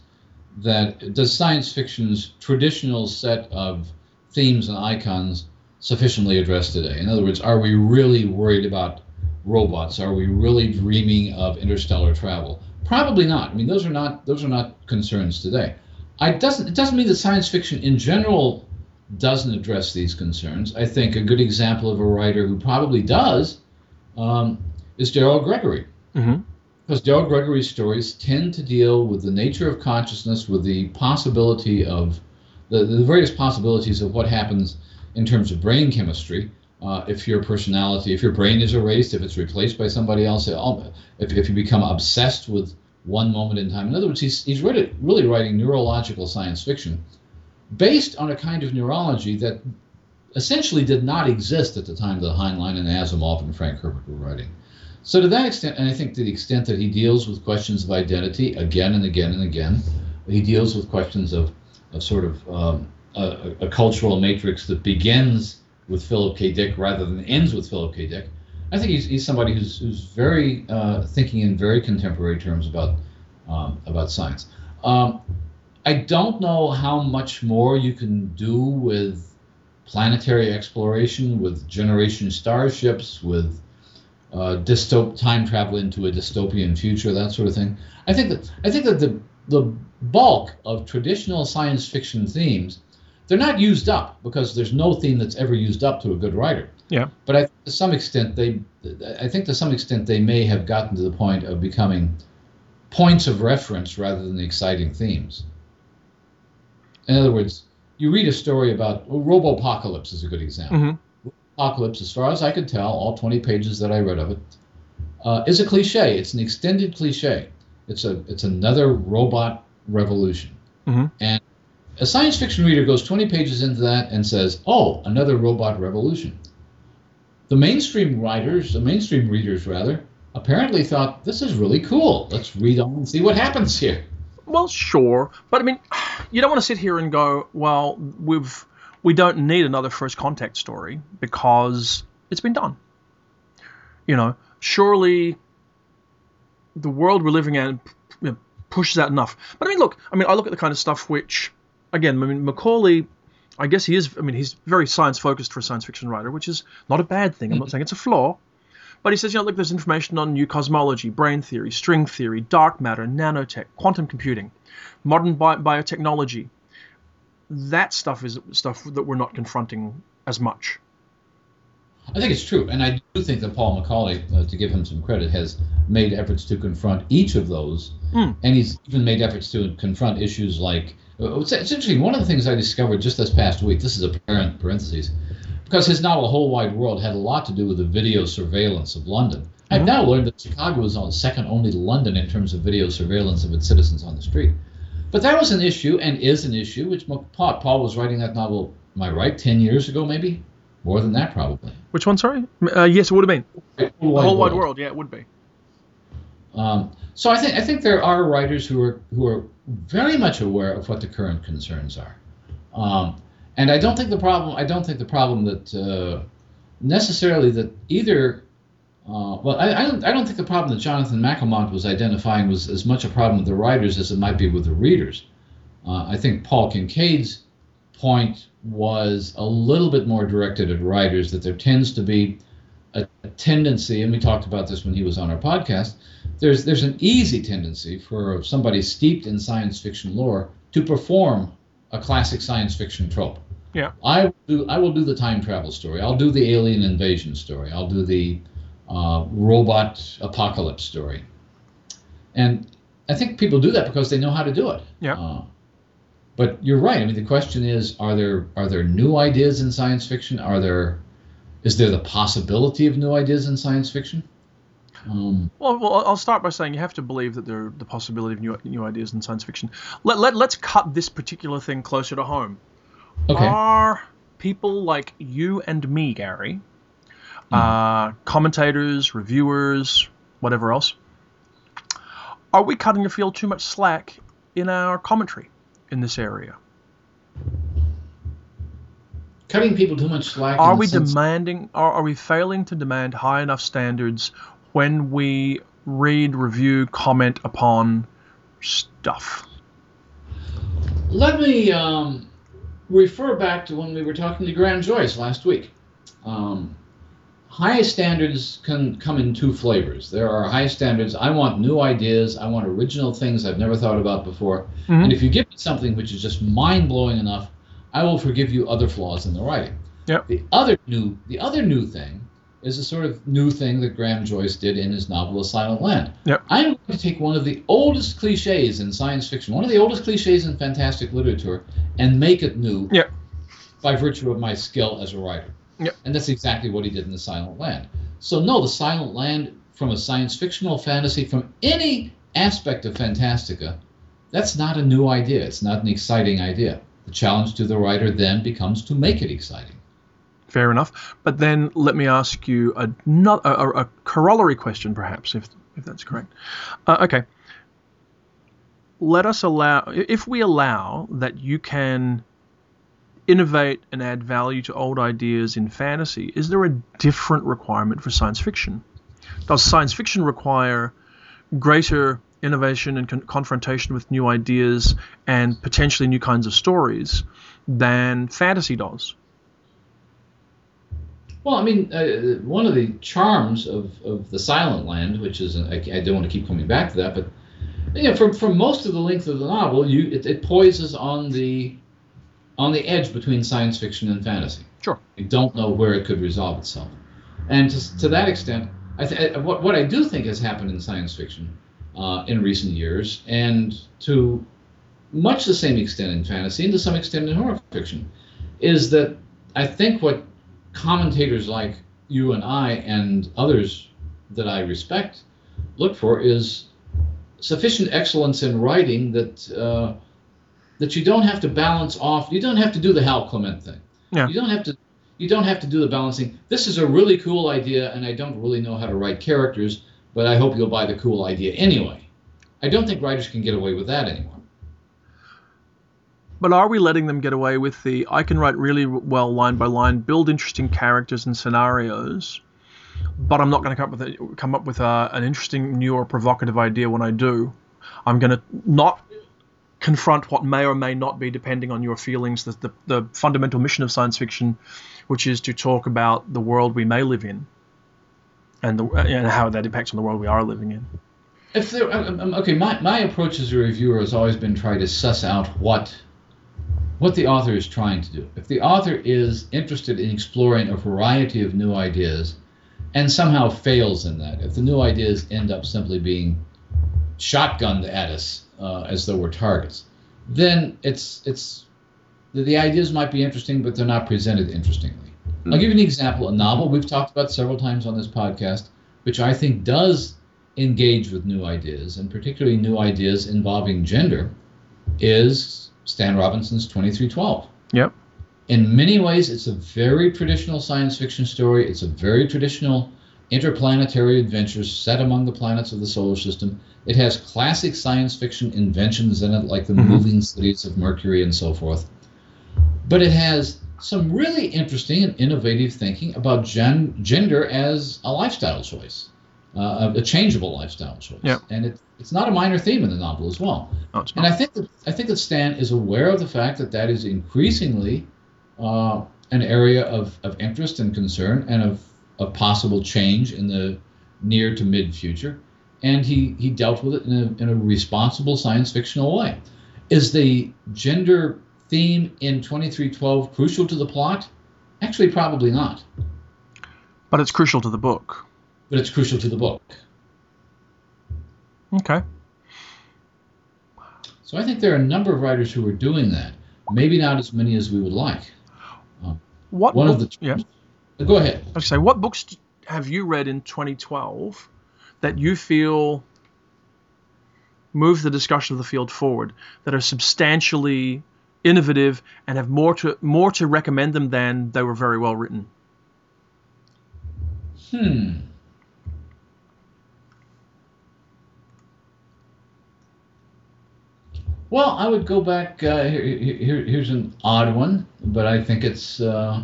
that does science fiction's traditional set of themes and icons sufficiently address today? In other words, are we really worried about robots? Are we really dreaming of interstellar travel? Probably not. I mean, those are not those are not concerns today. I doesn't it doesn't mean that science fiction in general doesn't address these concerns. I think a good example of a writer who probably does um, is Daryl Gregory. Mm-hmm. Because Daryl Gregory's stories tend to deal with the nature of consciousness, with the possibility of the, the various possibilities of what happens in terms of brain chemistry. Uh, if your personality, if your brain is erased, if it's replaced by somebody else, if, if you become obsessed with one moment in time. In other words, he's, he's really, really writing neurological science fiction based on a kind of neurology that essentially did not exist at the time that Heinlein and Asimov and Frank Herbert were writing. So to that extent, and I think to the extent that he deals with questions of identity again and again and again, he deals with questions of, of sort of um, a, a, cultural matrix that begins with Philip K. Dick rather than ends with Philip K. Dick. I think he's, he's somebody who's, who's very uh, thinking in very contemporary terms about um, about science. Um, I don't know how much more you can do with planetary exploration, with generation starships, with uh, dystop time travel into a dystopian future, that sort of thing. I think that I think that the the bulk of traditional science fiction themes they're not used up because there's no theme that's ever used up to a good writer. Yeah. But I, to some extent, they, I think to some extent they may have gotten to the point of becoming points of reference rather than the exciting themes. In other words, you read a story about well, Robopocalypse is a good example. Mm-hmm. Apocalypse, as far as I could tell, all 20 pages that I read of it, uh, is a cliche. It's an extended cliche. It's a it's another robot revolution. Mm-hmm. And a science fiction reader goes 20 pages into that and says, "Oh, another robot revolution." The mainstream writers, the mainstream readers rather, apparently thought this is really cool. Let's read on and see what happens here. Well, sure, but I mean, you don't want to sit here and go, "Well, we've we don't need another first contact story because it's been done." You know, surely the world we're living in pushes out enough. But I mean, look, I mean, I look at the kind of stuff which again, I mean, McAuley, I guess he is, I mean, he's very science focused for a science fiction writer, which is not a bad thing. I'm not saying it's a flaw. But he says, you know, look, there's information on new cosmology, brain theory, string theory, dark matter, nanotech, quantum computing, modern bi- biotechnology. That stuff is stuff that we're not confronting as much. I think it's true, and I do think that Paul McAuley, uh, to give him some credit, has made efforts to confront each of those, mm. and he's even made efforts to confront issues like it's, it's interesting. One of the things I discovered just this past week, this is a parent parentheses, because his novel A Whole Wide World had a lot to do with the video surveillance of London. Mm-hmm. I've now learned that Chicago is on second only to London in terms of video surveillance of its citizens on the street. But that was an issue and is an issue, which Paul was writing that novel, am I right, 10 years ago maybe? More than that, probably. Which one, sorry? Uh, yes, it would have been. Whole Wide, whole wide world. world, yeah, it would be. Um, so I think I think there are writers who are who are very much aware of what the current concerns are, um, and I don't think the problem I don't think the problem that uh, necessarily that either. Uh, well, I, I, don't, I don't think the problem that Jonathan McCalmont was identifying was as much a problem with the writers as it might be with the readers. Uh, I think Paul Kincaid's point was a little bit more directed at writers that there tends to be a, a tendency, and we talked about this when he was on our podcast, there's there's an easy tendency for somebody steeped in science fiction lore to perform a classic science fiction trope. Yeah. I will do I will do the time travel story. I'll do the alien invasion story. I'll do the uh, robot apocalypse story. And I think people do that because they know how to do it. Yeah. Uh, but you're right. I mean, the question is: Are there are there new ideas in science fiction? Are there is there the possibility of new ideas in science fiction? Um, well, well, I'll start by saying you have to believe that there are the possibility of new, new ideas in science fiction. Let, let, let's cut this particular thing closer to home. Okay. Are people like you and me, Gary, mm. uh, commentators, reviewers, whatever else, are we cutting the field too much slack in our commentary in this area? Cutting people too much slack. Are we demanding? Are, are we failing to demand high enough standards when we read, review, comment upon stuff? Let me um, refer back to when we were talking to Graham Joyce last week. Um, high standards can come in two flavors. There are high standards. I want new ideas. I want original things I've never thought about before. Mm-hmm. And if you give me something which is just mind blowing enough, I will forgive you other flaws in the writing. Yep. The other new, the other new thing is a sort of new thing that Graham Joyce did in his novel *A Silent Land*. Yep. I'm going to take one of the oldest cliches in science fiction, one of the oldest cliches in fantastic literature, and make it new. Yep. By virtue of my skill as a writer. Yep. And that's exactly what he did in *The Silent Land*. So no, *The Silent Land*, from a science fictional fantasy, from any aspect of Fantastica, that's not a new idea. It's not an exciting idea. The challenge to the writer then becomes to make it exciting. Fair enough. But then let me ask you a, not, a, a corollary question, perhaps, if, if that's correct. Uh, okay. let us allow if we allow that you can innovate and add value to old ideas in fantasy, is there a different requirement for science fiction? Does science fiction require greater innovation and con- confrontation with new ideas and potentially new kinds of stories than fantasy does? Well, I mean, uh, one of the charms of, of the Silent Land, which is, I, I don't want to keep coming back to that, but you know, for, for most of the length of the novel, you it, it poises on the on the edge between science fiction and fantasy. Sure. You don't know where it could resolve itself, and to, to that extent, I th- what what I do think has happened in science fiction uh, in recent years, and to much the same extent in fantasy, and to some extent in horror fiction, is that I think what commentators like you and I and others that I respect look for is sufficient excellence in writing that uh, that you don't have to balance off. You don't have to do the Hal Clement thing. Yeah. You don't have to. You don't have to do the balancing. This is a really cool idea, and I don't really know how to write characters, but I hope you'll buy the cool idea anyway. I don't think writers can get away with that anymore. But are we letting them get away with the I can write really well line by line, build interesting characters and scenarios, but I'm not going to come up with a, come up with a, an interesting new or provocative idea when I do. I'm going to not confront what may or may not be depending on your feelings the, the, the fundamental mission of science fiction which is to talk about the world we may live in and the, and how that impacts on the world we are living in If there, um, um, okay, my, my approach as a reviewer has always been try to suss out what what the author is trying to do. If the author is interested in exploring a variety of new ideas and somehow fails in that, if the new ideas end up simply being shotgunned at us uh, as though we're targets, then it's it's the, the ideas might be interesting, but they're not presented interestingly. I'll give you an example. A novel we've talked about several times on this podcast, which I think does engage with new ideas, and particularly new ideas involving gender, is Stan Robinson's 2312. yep In many ways, it's a very traditional science fiction story. It's a very traditional interplanetary adventure set among the planets of the solar system. It has classic science fiction inventions in it, like the Mhm. moving cities of Mercury and so forth. But it has some really interesting and innovative thinking about gen- gender as a lifestyle choice, uh, a changeable lifestyle choice. Yeah. And it, it's not a minor theme in the novel as well. no, And. I think that I think that Stan is aware of the fact that that is increasingly uh, an area of, of interest and concern and of, of possible change in the near to mid future. And he, he dealt with it in a, in a responsible science fictional way. Is the gender theme in 2312 crucial to the plot? Actually, probably not. but it's crucial to the book But it's crucial to the book. okay So I think there are a number of writers who are doing that. Maybe not as many as we would like. Um, what One of the yeah uh, Go ahead. I say, what books have you read in 2012 that you feel move the discussion of the field forward, that are substantially innovative and have more to more to recommend them than they were very well written? Hmm. Well, I would go back. Uh, here, here, here's an odd one, but I think it's uh,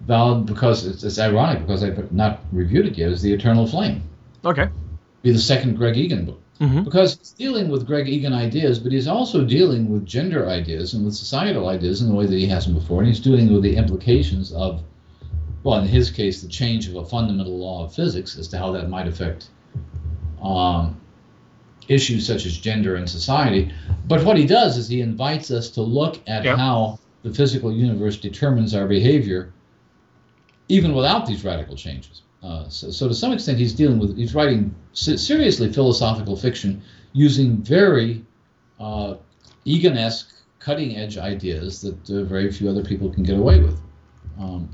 valid because it's, it's ironic because I've not reviewed it yet. Is the Eternal Flame? Okay. Be the second Greg Egan book hmm because he's dealing with Greg Egan ideas, but he's also dealing with gender ideas and with societal ideas in the way that he hasn't before, and he's dealing with the implications of, well, in his case, the change of a fundamental law of physics as to how that might affect um, issues such as gender and society. But what he does is he invites us to look at Yeah. how the physical universe determines our behavior, even without these radical changes. Uh, so, so to some extent, he's dealing with he's writing seriously philosophical fiction using very uh, Egan-esque, cutting-edge ideas that uh, very few other people can get away with. Um,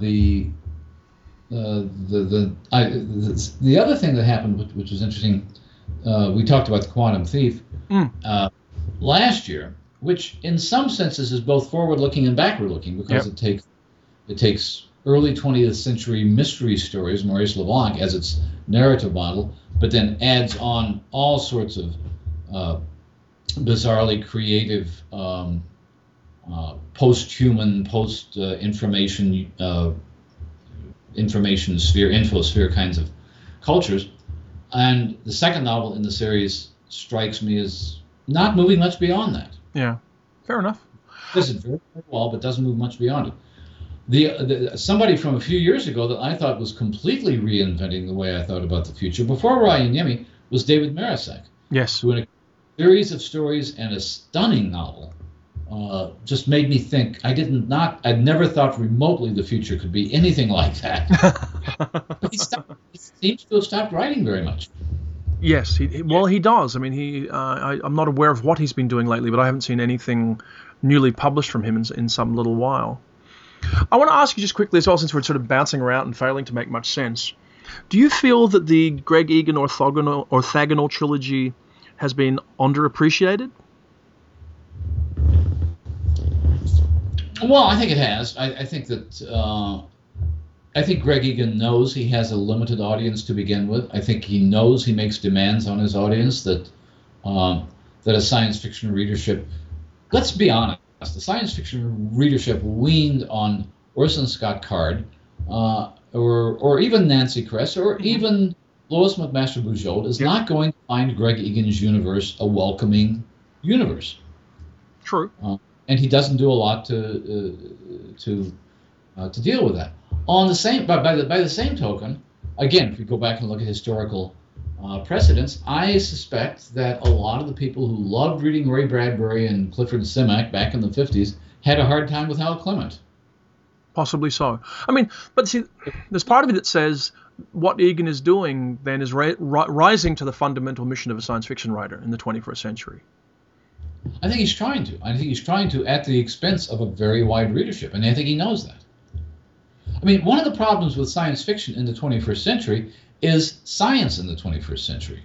the uh, the the, I, the the other thing that happened, which, which was interesting, uh, we talked about the quantum thief Mm. uh, last year, which in some senses is both forward-looking and backward-looking because Yep. it takes it takes early 20th century mystery stories, Maurice LeBlanc, as its narrative model, but then adds on all sorts of uh, bizarrely creative, um, uh, post-human, post-information, uh, information sphere, infosphere kinds of cultures. And the second novel in the series strikes me as not moving much beyond that. Yeah, fair enough. Does it very well, but doesn't move much beyond it. The, the, somebody from a few years ago that I thought was completely reinventing the way I thought about the future before Rajaniemi was David Marusek. Yes. Who in a series of stories and a stunning novel uh, just made me think. I didn't not. I'd never thought remotely the future could be anything like that. but he, stopped, he seems to have stopped writing very much. Yes, he, well, he does. I mean, he. Uh, I, am not aware of what he's been doing lately, but I haven't seen anything newly published from him in, in some little while. I want to ask you just quickly as well, since we're sort of bouncing around and failing to make much sense. Do you feel that the Greg Egan orthogonal, orthogonal trilogy has been underappreciated? Well, I think it has. I, I think that uh, I think Greg Egan knows he has a limited audience to begin with. I think he knows he makes demands on his audience that um, that a science fiction readership. Let's be honest. The science fiction readership weaned on Orson Scott Card, uh, or or even Nancy Kress, or mm-hmm. even Lois McMaster Bujold is not going to find Greg Egan's universe a welcoming universe. True. Uh, and he doesn't do a lot to uh, to uh, to deal with that. On the same, but by the by the same token, again, if we go back and look at historical uh, precedents, I suspect that a lot of the people who loved reading Ray Bradbury and Clifford Simak back in the 50s had a hard time with Hal Clement. Possibly so. I mean, but see, there's part of it that says what Egan is doing then is ri- rising to the fundamental mission of a science fiction writer in the 21st century. I think he's trying to. I think he's trying to at the expense of a very wide readership, and I think he knows that. I mean, one of the problems with science fiction in the 21st century is science in the 21st century.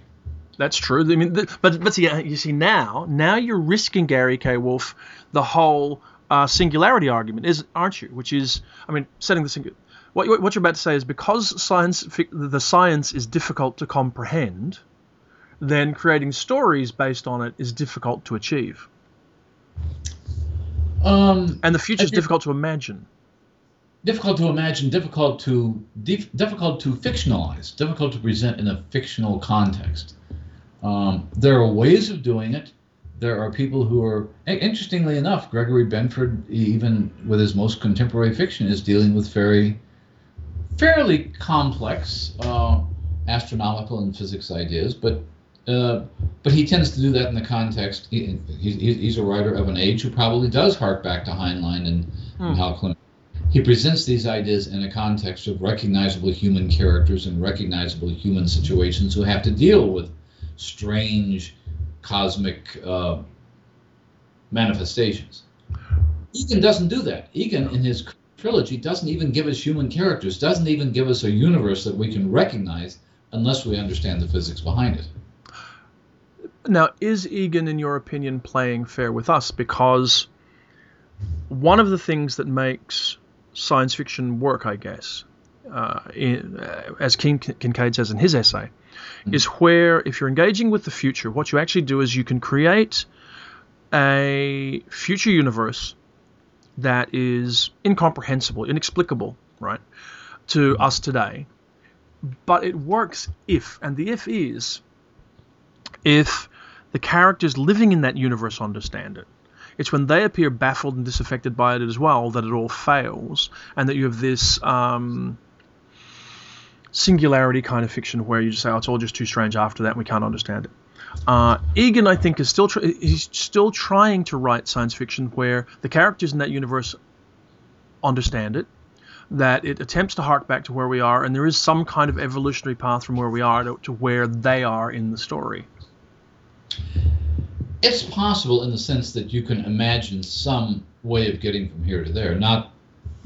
That's true. I mean, the, but but see, you see now, now you're risking Gary K. Wolfe the whole uh, singularity argument, is aren't you? Which is, I mean, setting the singular. What, what you're about to say is because science, the science is difficult to comprehend then creating stories based on it is difficult to achieve. Um, and the future is difficult to imagine. Difficult to imagine, difficult to dif- difficult to fictionalize, difficult to present in a fictional context. Um, there are ways of doing it. There are people who are, interestingly enough, Gregory Benford, even with his most contemporary fiction, is dealing with very, fairly complex uh, astronomical and physics ideas, but uh, but he tends to do that in the context. He, he's a writer of an age who probably does hark back to Heinlein and, hmm. and Hal Clement. He presents these ideas in a context of recognizable human characters and recognizable human situations who have to deal with strange cosmic uh, manifestations. Egan doesn't do that. Egan, in his trilogy, doesn't even give us human characters, doesn't even give us a universe that we can recognize unless we understand the physics behind it. Now, is Egan, in your opinion, playing fair with us? Because one of the things that makes science fiction work, I guess, uh, in, uh, as King Kincaid says in his essay, mm-hmm. is where if you're engaging with the future, what you actually do is you can create a future universe that is incomprehensible, inexplicable, right, to us today. But it works if, and the if is, if the characters living in that universe understand it. It's when they appear baffled and disaffected by it as well that it all fails, and that you have this um, singularity kind of fiction where you just say, "Oh, it's all just too strange." After that, and we can't understand it. Uh, Egan, I think, is still tr- he's still trying to write science fiction where the characters in that universe understand it, that it attempts to hark back to where we are, and there is some kind of evolutionary path from where we are to, to where they are in the story. It's possible in the sense that you can imagine some way of getting from here to there, not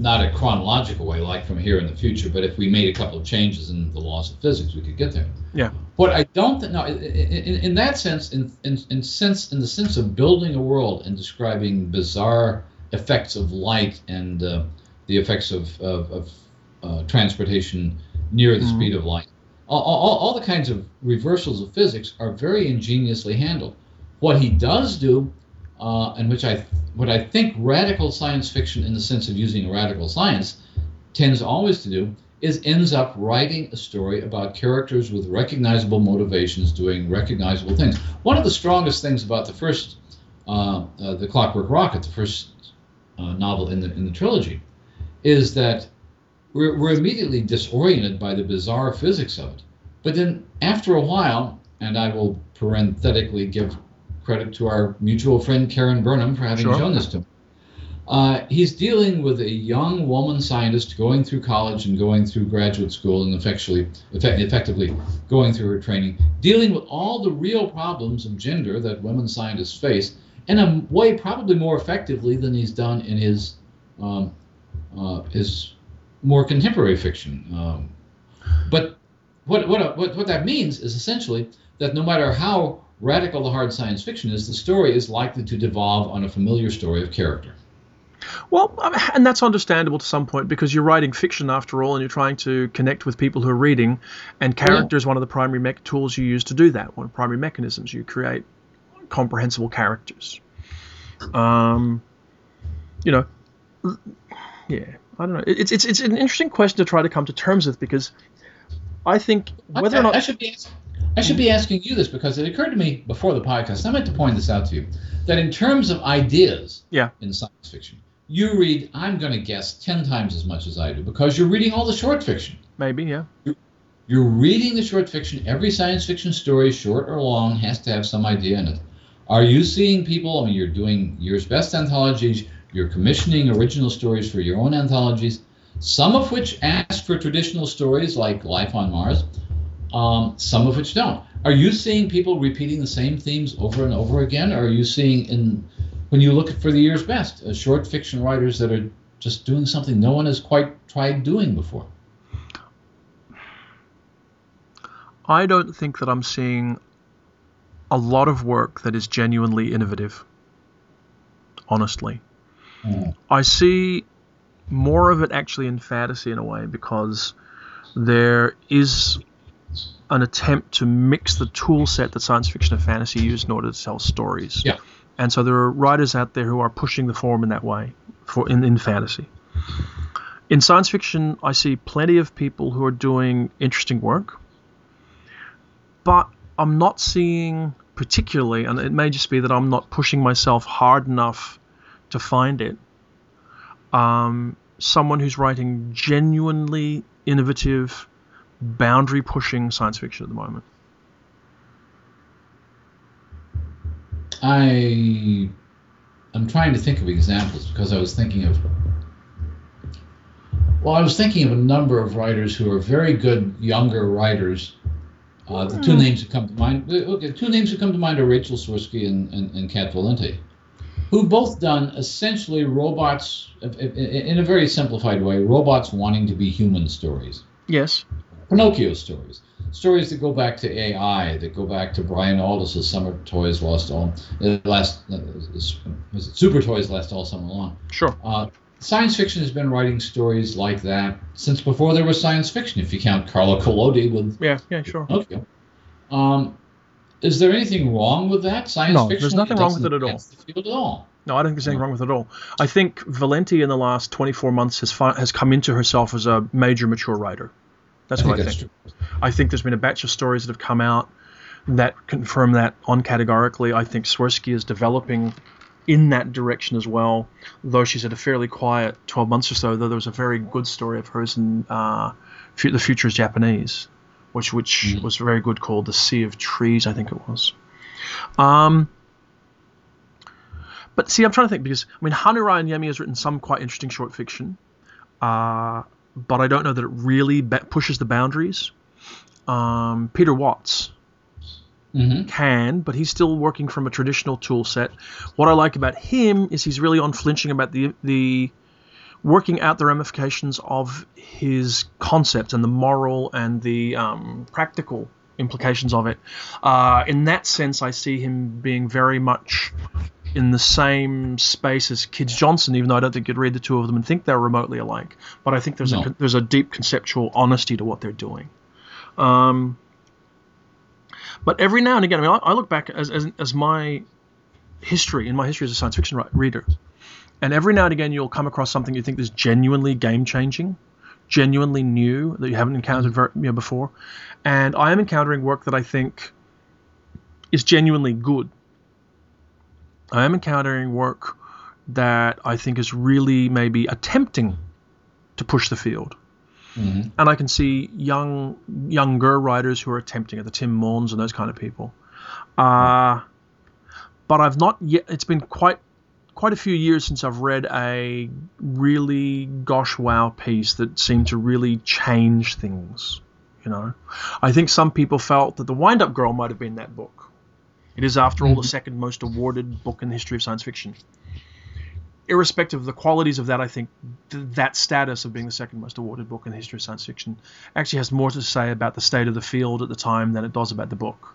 not a chronological way like from here in the future, but if we made a couple of changes in the laws of physics, we could get there. Yeah. What I don't think, no, in, in, in, that sense, in, in, in sense, in the sense of building a world and describing bizarre effects of light and uh, the effects of, of, of uh, transportation near the mm-hmm. speed of light, all, all, all, the kinds of reversals of physics are very ingeniously handled. What he does do, uh, and which I what I think radical science fiction, in the sense of using radical science, tends always to do, is ends up writing a story about characters with recognizable motivations doing recognizable things. One of the strongest things about the first, uh, uh, the Clockwork Rocket, the first uh, novel in the in the trilogy, is that we're, we're immediately disoriented by the bizarre physics of it. But then after a while, and I will parenthetically give credit to our mutual friend Karen Burnham for having Sure. shown this to me. Uh, he's dealing with a young woman scientist going through college and going through graduate school and effectively, effect- effectively going through her training, dealing with all the real problems of gender that women scientists face in a way probably more effectively than he's done in his um, uh, his more contemporary fiction. Um, but what, what, what, what that means is essentially that no matter how radical the hard science fiction is, the story is likely to devolve on a familiar story of character. Well, and that's understandable to some point because you're writing fiction after all, and you're trying to connect with people who are reading, and character is one of the primary me- tools you use to do that. One of the primary mechanisms you create comprehensible characters. Um, you know, yeah, I don't know. It's it's it's an interesting question to try to come to terms with because I think whether I, or not I should be I should be mm-hmm. asking you this because it occurred to me before the podcast. I meant to point this out to you that in terms of ideas Yeah. in science fiction, you read I'm going to guess ten times as much as I do because you're reading all the short fiction. maybe yeah You're reading the short fiction. Every science fiction story, short or long, has to have some idea in it. Are you seeing people? I mean, you're doing year's best anthologies. You're commissioning original stories for your own anthologies, some of which ask for traditional stories like Life on Mars, um, some of which don't. Are you seeing people repeating the same themes over and over again? Or are you seeing in when you look for the year's best, uh, short fiction writers that are just doing something no one has quite tried doing before? I don't think that I'm seeing a lot of work that is genuinely innovative. Honestly. Mm. I see more of it actually in fantasy in a way because there is an attempt to mix the tool set that science fiction and fantasy use in order to tell stories. Yeah. And so there are writers out there who are pushing the form in that way for in, in fantasy. In science fiction, I see plenty of people who are doing interesting work, but I'm not seeing particularly, and it may just be that I'm not pushing myself hard enough to find it. Um, someone who's writing genuinely innovative, boundary pushing science fiction at the moment. I I'm trying to think of examples because I was thinking of well, I was thinking of a number of writers who are very good younger writers. Uh, the two names that come to mind, okay, two names that come to mind are Rachel Swirsky and, and, and Kat Valente, who both done essentially robots in a very simplified way, robots wanting to be human stories. Yes. Pinocchio stories, stories that go back to AI, that go back to Brian Aldiss' Summer Toys Lost All uh, last uh, was it Super Toys Last All Summer Long. Sure. Uh, science fiction has been writing stories like that since before there was science fiction. If you count Carlo Collodi with Yeah. Yeah. Sure. Pinocchio. Um, is there anything wrong with that science No, fiction? there's nothing wrong with it at all. field at all. No, I don't think there's anything wrong with it at all. I think Valente in the last 24 months has fi- has come into herself as a major mature writer. That's I think what I think. I think there's been a batch of stories that have come out that confirm that on categorically. I think Swirsky is developing in that direction as well, though she's had a fairly quiet 12 months or so, though there was a very good story of hers in uh, The Future is Japanese, which which Mhm. was very good called The Sea of Trees, I think it was. Um, but see, I'm trying to think because, I mean, Hannu Rajaniemi has written some quite interesting short fiction, uh, but I don't know that it really ba- pushes the boundaries. Um, Peter Watts hmm can, but he's still working from a traditional tool set. What I like about him is he's really unflinching about the the working out the ramifications of his concept and the moral and the um, practical implications of it. Uh, in that sense, I see him being very much in the same space as Kij Johnson, even though I don't think you'd read the two of them and think they're remotely alike. But I think there's No. a there's a deep conceptual honesty to what they're doing. Um, But every now and again, I mean, I, I look back as, as as my history in my history as a science fiction reader, and every now and again you'll come across something you think is genuinely game changing, genuinely new that you haven't encountered very, you know, before, and I am encountering work that I think is genuinely good. I am encountering work that I think is really maybe attempting to push the field. Mhm. And I can see young younger writers who are attempting it, the Tim Maughans and those kind of people. Uh, but I've not yet. It's been quite quite a few years since I've read a really gosh wow piece that seemed to really change things. You know, I think some people felt that the Wind Up Girl might have been that book. It is, after all, the second most awarded book in the history of science fiction. Irrespective of the qualities of that, I think th- that status of being the second most awarded book in the history of science fiction actually has more to say about the state of the field at the time than it does about the book.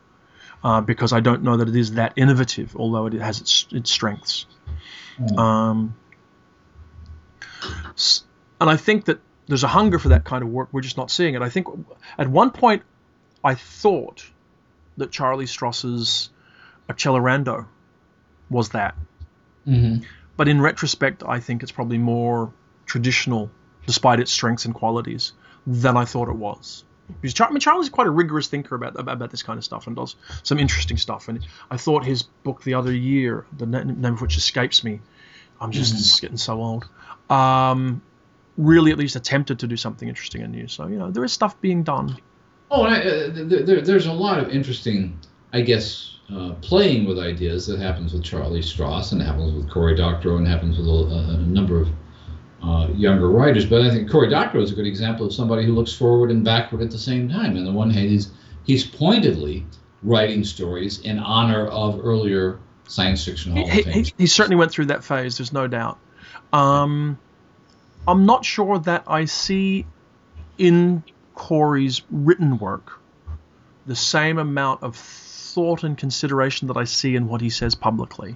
Uh, because I don't know that it is that innovative, although it has its, its strengths. Mm. Um, and I think that there's a hunger for that kind of work. We're just not seeing it. I think at one point I thought that Charlie Stross's Accelerando was that. Mhm. But in retrospect, I think it's probably more traditional, despite its strengths and qualities, than I thought it was. Because Char- I mean, Charlie's quite a rigorous thinker about, about this kind of stuff and does some interesting stuff. And I thought his book the other year, the name of which escapes me, I'm just getting so old, um, really at least attempted to do something interesting and new. So you know, there is stuff being done. Oh, I, uh, there, there's a lot of interesting, I guess, uh, playing with ideas that happens with Charlie Stross and happens with Cory Doctorow and happens with a, a number of uh, younger writers. But I think Cory Doctorow is a good example of somebody who looks forward and backward at the same time. On the one hand, he's he's pointedly writing stories in honor of earlier science fiction He, he, he certainly went through that phase. There's no doubt. Um, I'm not sure that I see in Cory's written work the same amount of thought and consideration that I see in what he says publicly.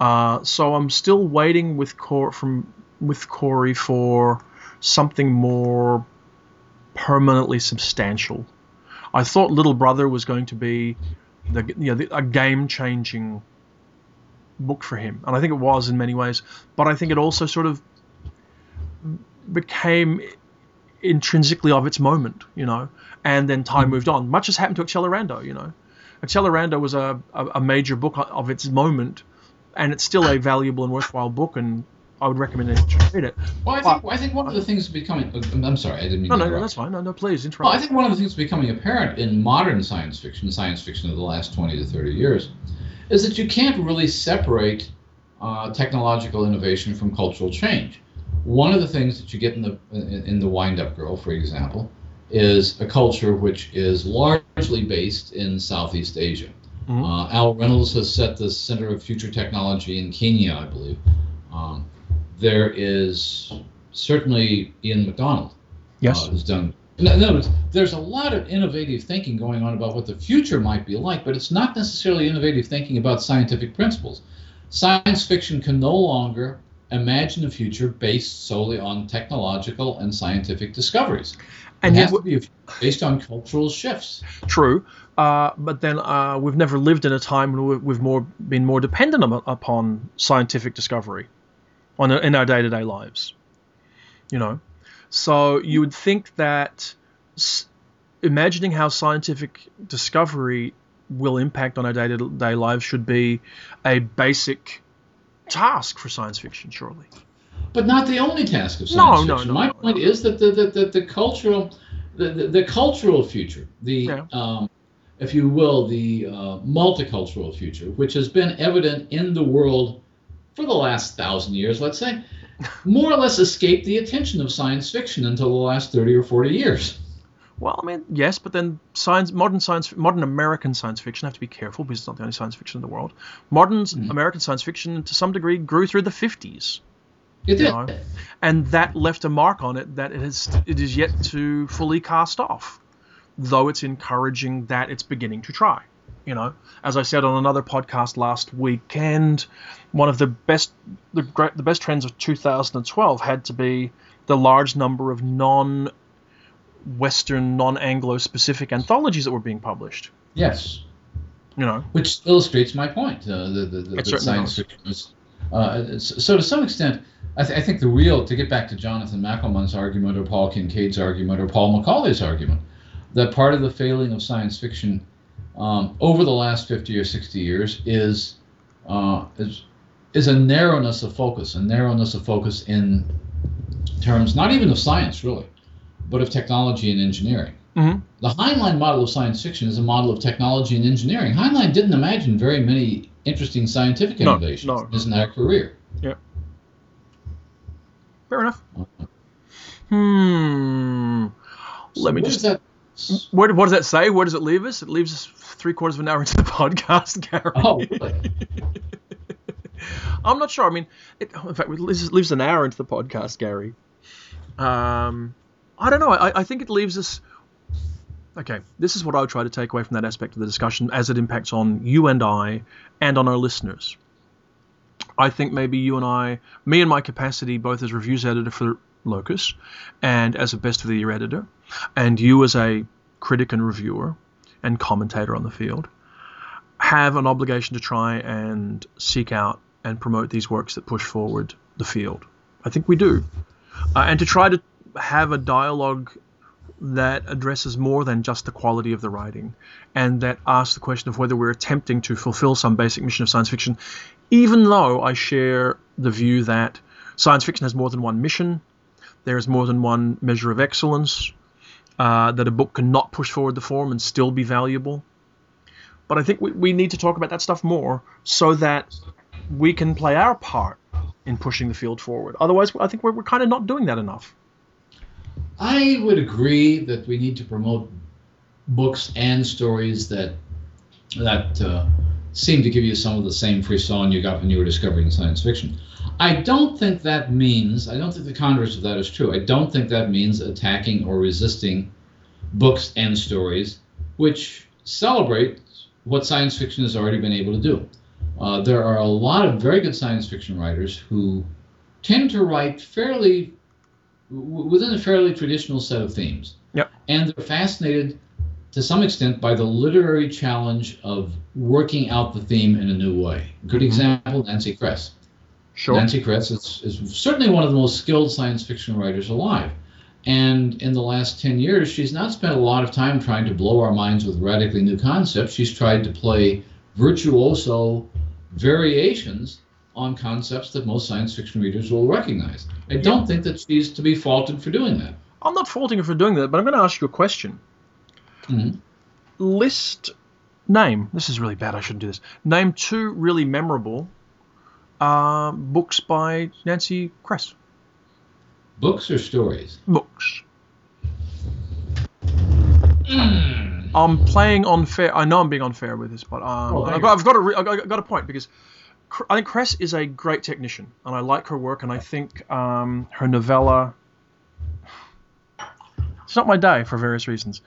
Uh, so I'm still waiting with Cor- from with Cory for something more permanently substantial. I thought Little Brother was going to be the, you know, the, a game-changing book for him, and I think it was in many ways. But I think it also sort of became intrinsically of its moment, you know, and then time moved on. Much has happened to Accelerando, you know. Accelerando was a, a, a major book of its moment, and it's still a valuable and worthwhile book, and I would recommend anyone to read it. Well, I think, I think one of the things becoming. I'm sorry, I didn't mean No, to no, no, that's fine. No, no, please interrupt. Well, I think one of the things becoming apparent in modern science fiction, science fiction of the last 20 to 30 years, is that you can't really separate uh, technological innovation from cultural change. One of the things that you get in the in, in the Wind Up Girl, for example, is a culture which is largely based in Southeast Asia. Mhm. Uh, Al Reynolds has set the center of future technology in Kenya, I believe. Um, there is certainly Ian McDonald yes. uh, has done. In other words, there's a lot of innovative thinking going on about what the future might be like, but it's not necessarily innovative thinking about scientific principles. Science fiction can no longer imagine a future based solely on technological and scientific discoveries. And it yet, has to be based on cultural shifts. True, uh, but then uh, we've never lived in a time when we've, we've more been more dependent upon scientific discovery on in our day to day lives. You know, so you would think that s- imagining how scientific discovery will impact on our day to day lives should be a basic task for science fiction, surely. But not the only task of science no, fiction. no, My no, point is that the, the, the, the cultural the, the, the cultural future, the Yeah. um, if you will, the uh, multicultural future, which has been evident in the world for the last thousand years, let's say, more or less escaped the attention of science fiction until the last thirty or forty years. Well, I mean, yes, but then science, modern science, modern American science fiction. I have to be careful because it's not the only science fiction in the world. Modern s- American science fiction, to some degree, grew through the '50s, It did. know, and that left a mark on it that it has it is yet to fully cast off. Though it's encouraging that it's beginning to try. You know, as I said on another podcast last weekend, one of the best the great the best trends of 2012 had to be the large number of non Western, non-Anglo specific anthologies that were being published. Yes. You know, which illustrates my point. Uh, the, the, the, certainly science fiction is. Uh, so to some extent, I, th- I think the real to get back to Jonathan McCalmont's argument or Paul Kincaid's argument or Paul McAuley's argument, that part of the failing of science fiction um, over the last 50 or 60 years is uh, is is a narrowness of focus, a narrowness of focus in terms not even of science really, but of technology and engineering. Mhm. The Heinlein model of science fiction is a model of technology and engineering. Heinlein didn't imagine very many interesting scientific No, innovations no. in his entire career. Fair enough. Hmm. Let me just. that? What, what does that say? Where does it leave us? It leaves us three quarters of an hour into the podcast, Gary. Oh, really? I'm not sure. I mean, it, in fact, it leaves, leaves an hour into the podcast, Gary. Um, I don't know. I, I think it leaves us. Okay, this is what I would try to take away from that aspect of the discussion as it impacts on you and I and on our listeners. I think maybe you and I, me and my capacity both as reviews editor for Locus and as a best of the year editor, and you as a critic and reviewer and commentator on the field, have an obligation to try and seek out and promote these works that push forward the field. I think we do. Uh, and to try to have a dialogue that addresses more than just the quality of the writing and that asks the question of whether we're attempting to fulfill some basic mission of science fiction, even though I share the view that science fiction has more than one mission, there is more than one measure of excellence, uh, that a book cannot push forward the form and still be valuable. But I think we, we need to talk about that stuff more so that we can play our part in pushing the field forward. Otherwise, I think we're, we're kind of not doing that enough. I would agree that we need to promote books and stories that that uh, seem to give you some of the same frisson you got when you were discovering science fiction. I don't think that means, I don't think the converse of that is true. I don't think that means attacking or resisting books and stories which celebrate what science fiction has already been able to do. Uh, there are a lot of very good science fiction writers who tend to write fairly within a fairly traditional set of themes. Yep. And they're fascinated to some extent by the literary challenge of working out the theme in a new way. Good mm-hmm. example, Nancy Kress. Sure. Nancy Kress is, is certainly one of the most skilled science fiction writers alive. And in the last 10 years, she's not spent a lot of time trying to blow our minds with radically new concepts. She's tried to play virtuoso variations on concepts that most science fiction readers will recognize. I don't think that she's to be faulted for doing that. I'm not faulting her for doing that, but I'm going to ask you a question. Mhm. List, name, this is really bad, I shouldn't do this. Name two really memorable uh, books by Nancy Kress. Books or stories? Books. I'm playing unfair. I know I'm being unfair with this, but um, Oh, I've, got, I've got a re- I've got- a point because I think Kress is a great technician, and I like her work, and I think um, her novella. It's not my day for various reasons.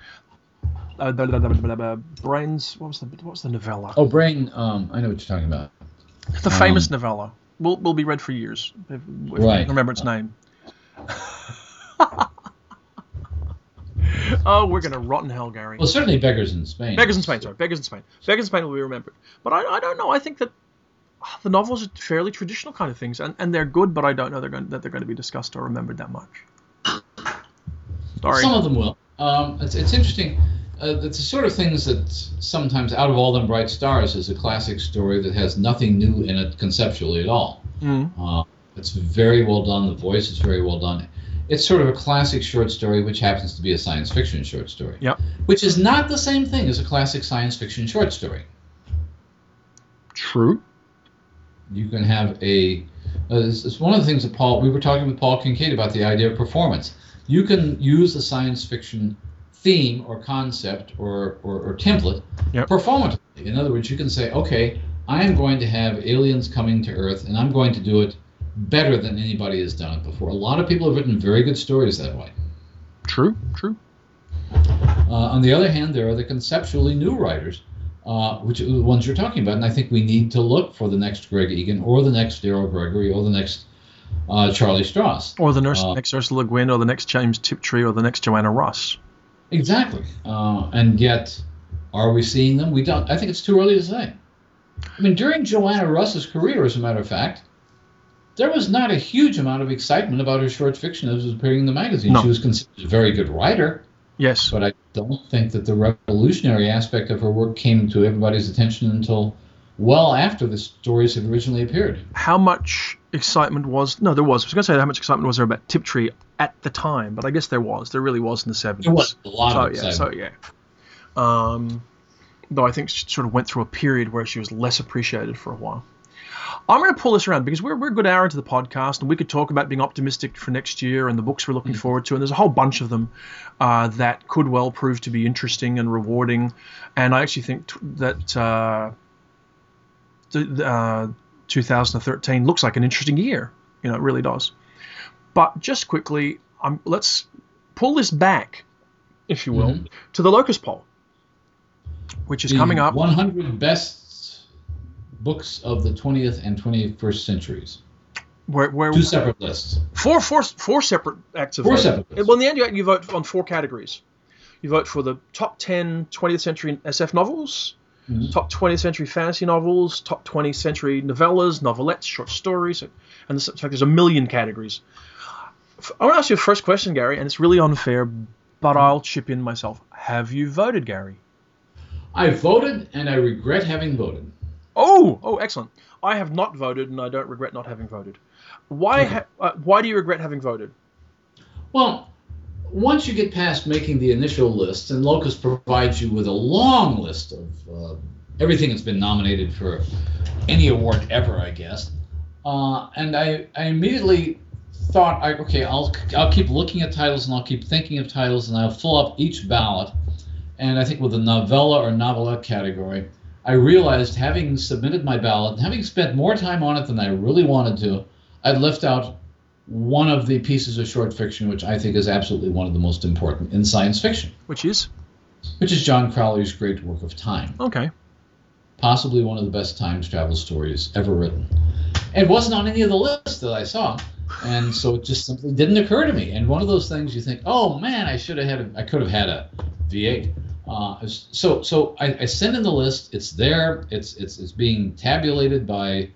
Uh, blah, blah, blah, brains. What was the what was the novella? Oh, Brain, um, I know what you're talking about. the famous um, novella. Will will be read for years. If, if Right. remember its name. oh, we're gonna rot in hell, Gary. Well, certainly Beggars in Spain. Beggars in Spain, sorry. Beggars in Spain. Beggars in Spain will be remembered. But I, I don't know. I think that ah, the novels are fairly traditional kind of things, and, and they're good, but I don't know they're going, that they're going to be discussed or remembered that much. Sorry. Some of them will. Um, it's, it's interesting. Uh, it's the sort of things that sometimes out of all them bright stars is a classic story that has nothing new in it conceptually at all. Mm. Uh, it's very well done. The voice is very well done. It's sort of a classic short story, which happens to be a science fiction short story. Yep. Which is not the same thing as a classic science fiction short story. True. You can have a. Uh, it's, it's one of the things that Paul. We were talking with Paul Kincaid about the idea of performance. You can use a science fiction theme or concept or, or, or template Yep. performatively. In other words, you can say, okay, I am going to have aliens coming to Earth, and I'm going to do it better than anybody has done it before. A lot of people have written very good stories that way. True. True. Uh, on the other hand, there are the conceptually new writers, uh, which are the ones you're talking about, and I think we need to look for the next Greg Egan or the next Daryl Gregory or the next uh, Charlie Stross. Or the nurse, Uh, next Ursula Le Guin or the next James Tiptree, or the next Joanna Russ. Exactly. Uh, and yet, Are we seeing them? We don't. I think it's too early to say. I mean, during Joanna Russ's career, as a matter of fact, there was not a huge amount of excitement about her short fiction as was appearing in the magazine. No. She was considered a very good writer, Yes. but I don't think that the revolutionary aspect of her work came to everybody's attention until well after the stories had originally appeared. How much excitement was? No, there was. I was going to say how much excitement was there about Tiptree at the time, but I guess there was. There really was in the seventies. There was a lot so of yeah, excitement. so yeah. Um, though I think she sort of went through a period where she was less appreciated for a while. I'm going to pull this around because we're, we're a good hour into the podcast and we could talk about being optimistic for next year and the books we're looking forward to. And there's a whole bunch of them uh, that could well prove to be interesting and rewarding. And I actually think t- that uh, th- uh, 2013 looks like an interesting year. You know, it really does. But just quickly, um, let's pull this back, if you will, Mhm. to the Locus poll, which is The coming up. 100 best books of the 20th and 21st centuries. Where, where Two separate lists. four, four, four separate acts of Four voting. separate lists. Well, in the end, you, you vote on four categories. You vote for the top 10 20th century SF novels, Mhm. top 20th century fantasy novels, top 20th century novellas, novelettes, short stories, and in fact, there's a million categories. I want to ask you a first question, Gary, and it's really unfair, but I'll chip in myself. Have you voted, Gary? I voted and I regret having voted. Oh, oh, excellent. I have not voted, and I don't regret not having voted. Why? Ha- uh, why do you regret having voted? Well, once you get past making the initial list, and Locus provides you with a long list of uh, everything that's been nominated for any award ever, I guess. Uh, and I, I immediately thought, I, okay, I'll, I'll keep looking at titles and I'll keep thinking of titles and I'll fill up each ballot. And I think with the novella or novelette category, I realized having submitted my ballot and having spent more time on it than I really wanted to, I'd left out one of the pieces of short fiction which I think is absolutely one of the most important in science fiction, Which is which is John Crowley's great work of Time, okay. possibly one of the best time travel stories ever written. It wasn't on any of the lists that I saw, and so it just simply didn't occur to me. And one of those things you think, oh man, I should have had, a, I could have had a V8. Uh, so so I, I send in the list. It's there. It's it's it's being tabulated by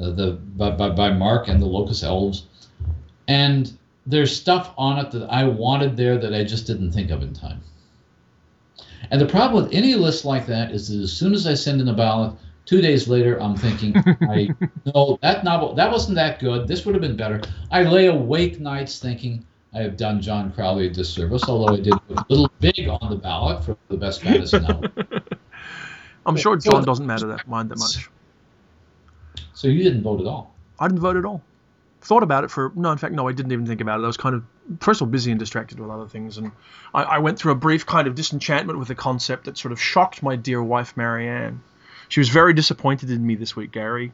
uh, the by, by, by Mark and the Locus Elves, and there's stuff on it that I wanted there that I just didn't think of in time. And the problem with any list like that is that as soon as I send in a ballot, two days later I'm thinking, I no, that novel that wasn't that good. This would have been better. I lay awake nights thinking I have done John Crowley a disservice, although I did put a little big on the ballot for the best fantasy novel. I'm sure So- John doesn't matter that mind that much. So you didn't vote at all. I didn't vote at all. Thought about it for no, in fact, no, I didn't even think about it. I was kind of first of all busy and distracted with other things, and I, I went through a brief kind of disenchantment with the concept that sort of shocked my dear wife Marianne. She was very disappointed in me this week, Gary,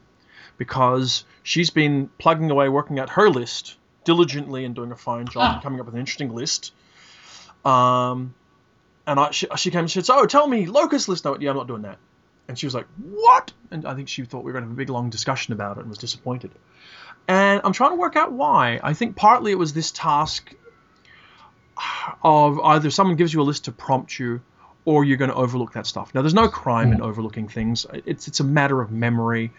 because she's been plugging away, working at her list diligently and doing a fine job, Ah. and coming up with an interesting list. Um, and I, she, she came and said, "So tell me, Locus list." No, yeah, I'm not doing that. And she was like, "What?" And I think she thought we were going to have a big long discussion about it and was disappointed. And I'm trying to work out why. I think partly it was this task of either someone gives you a list to prompt you, or you're going to overlook that stuff. Now, there's no crime in hmm. overlooking things. It's it's a matter of memory,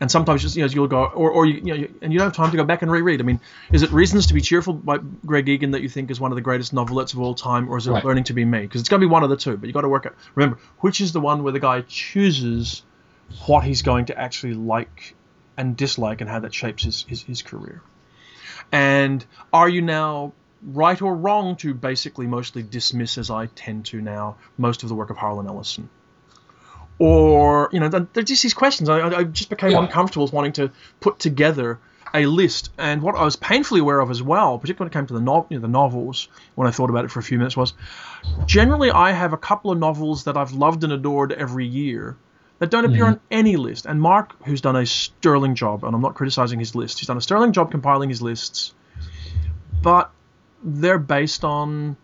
and sometimes just you know you'll go or or you, you know you- and you don't have time to go back and reread. I mean, is it Reasons to Be Cheerful by Greg Egan that you think is one of the greatest novelettes of all time, or is it Right. Learning to Be Me? Because it's going to be one of the two. But you got to work out. Remember, which is the one where the guy chooses what he's going to actually like and dislike, and how that shapes his his, his career. And are you now right or wrong to basically mostly dismiss, as I tend to now, most of the work of Harlan Ellison? Or, you know, there's just these questions. I, I just became Yeah. uncomfortable with wanting to put together a list. And what I was painfully aware of as well, particularly when it came to the, no- you know, the novels, when I thought about it for a few minutes, was generally I have a couple of novels that I've loved and adored every year that don't appear hmm. on any list. And Mark, who's done a sterling job, and I'm not criticizing his list, he's done a sterling job compiling his lists, but they're based on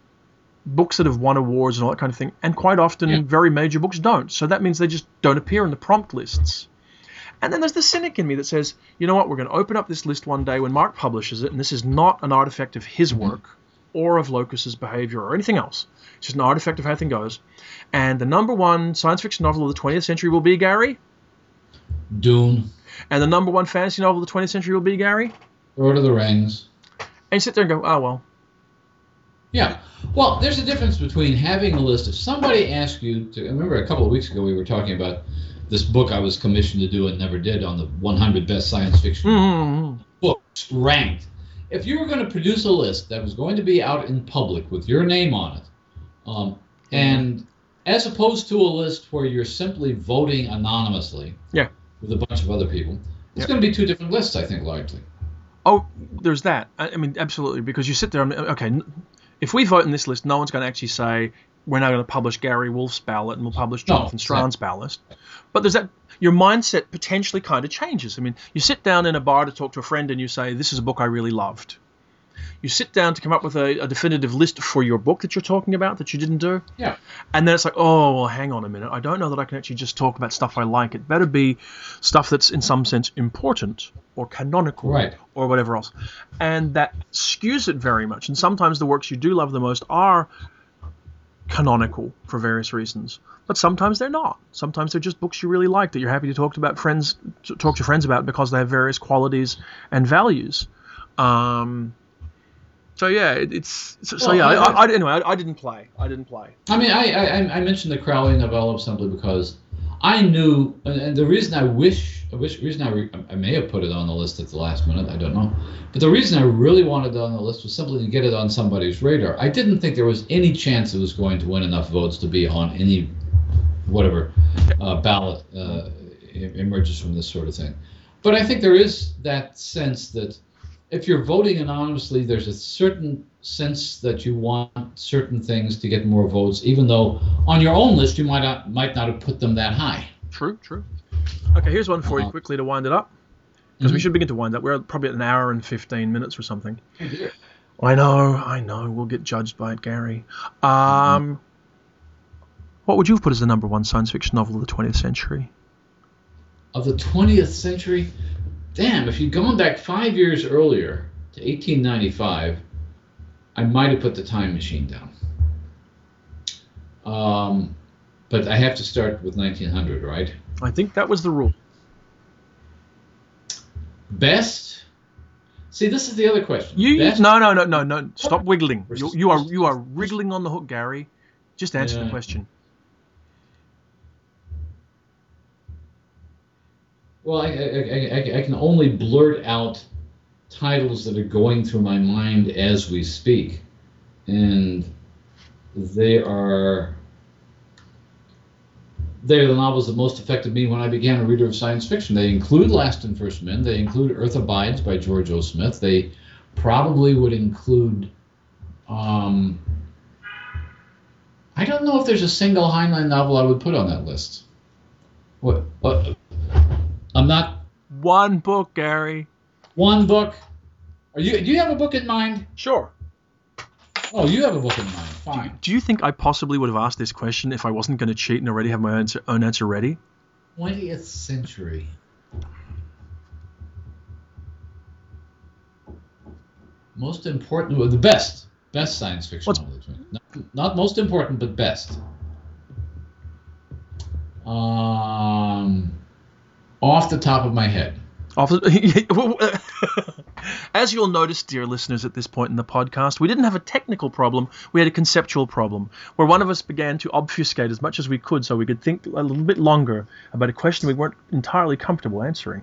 books that have won awards and all that kind of thing. And quite often, Yeah. very major books don't. So that means they just don't appear in the prompt lists. And then there's the cynic in me that says, you know what, we're going to open up this list one day when Mark publishes it, and this is not an artifact of his mm-hmm. work. or of Locus's behavior or anything else. It's just an artifact of how things goes. And the number one science fiction novel of the 20th century will be Gary. Dune, And the number one fantasy novel of the 20th century will be Gary. Lord of the Rings. And you sit there and go, oh, well. Yeah. Well, there's a difference between having a list. If somebody asks you to, I remember a couple of weeks ago we were talking about this book I was commissioned to do and never did on the 100 best science fiction Mm, books ranked. If you were going to produce a list that was going to be out in public with your name on it, um, and as opposed to a list where you're simply voting anonymously Yeah. with a bunch of other people, it's Yeah. going to be two different lists, I think, largely. Oh, there's that. I, I mean, absolutely, because you sit there and okay, if we vote in this list, no one's going to actually say we're now going to publish Gary Wolfe's ballot and we'll publish No, Jonathan Strahan's ballot. But there's that. Your mindset potentially kind of changes. I mean, you sit down in a bar to talk to a friend and you say, "This is a book I really loved." You sit down to come up with a, a definitive list for your book that you're talking about that you didn't do. Yeah. And then it's like, oh, well, hang on a minute. I don't know that I can actually just talk about stuff I like. It better be stuff that's in some sense important or canonical Right. or whatever else. And that skews it very much. And sometimes the works you do love the most are canonical for various reasons. But sometimes they're not. Sometimes they're just books you really like that you're happy to talk about friends to talk to friends about because they have various qualities and values. Um, so yeah, it, it's so, so yeah. I- I, I, anyway, I, I didn't play. I didn't play. I mean, I, I, I mentioned the Crowley novella simply because I knew, and, the reason I wish, I wish, reason I, re, I may have put it on the list at the last minute, I don't know, but the reason I really wanted it on the list was simply to get it on somebody's radar. I didn't think there was any chance it was going to win enough votes to be on any, whatever, uh, ballot uh, emerges from this sort of thing. But I think there is that sense that if you're voting anonymously, there's a certain sense that you want certain things to get more votes, even though on your own list you might not might not have put them that high. True, true. Okay, here's one for you Uh-huh. quickly to wind it up because we Mhm. should begin to wind up. We're probably at an hour and 15 minutes or something. I know, I know. We'll get judged by it, Gary. Um, What would you have put as the number one science fiction novel of the 20th century? Of the 20th century, damn, if you'd gone back five years earlier to 1895, I might have put the time machine down. Um, but I have to start with 1900, right? I think that was the rule. Best. See, this is the other question. You Best no no no no no stop wiggling. You, you are you are wriggling on the hook, Gary. Just answer the question. Well, I, I, I, I- can only blurt out titles that are going through my mind as we speak. And they are they're the novels that most affected me when I began a reader of science fiction. They include Last and First Men. They include Earth Abides by George O. Smith. They probably would include. Um, I don't know if there's a single Heinlein novel I would put on that list. What? what I'm not One book, Gary. one book. Are you? Do you have a book in mind? Sure. Oh, you have a book in mind. Fine. Do you think I possibly would have asked this question if I wasn't going to cheat and already have my answer, own answer ready? 20th century. Most important, well, the best, best science fiction What's-. Not, not most important, but best. Um, off the top of my head. Off- As you'll notice, dear listeners, at this point in the podcast, we didn't have a technical problem, we had a conceptual problem, where one of us began to obfuscate as much as we could so we could think a little bit longer about a question we weren't entirely comfortable answering.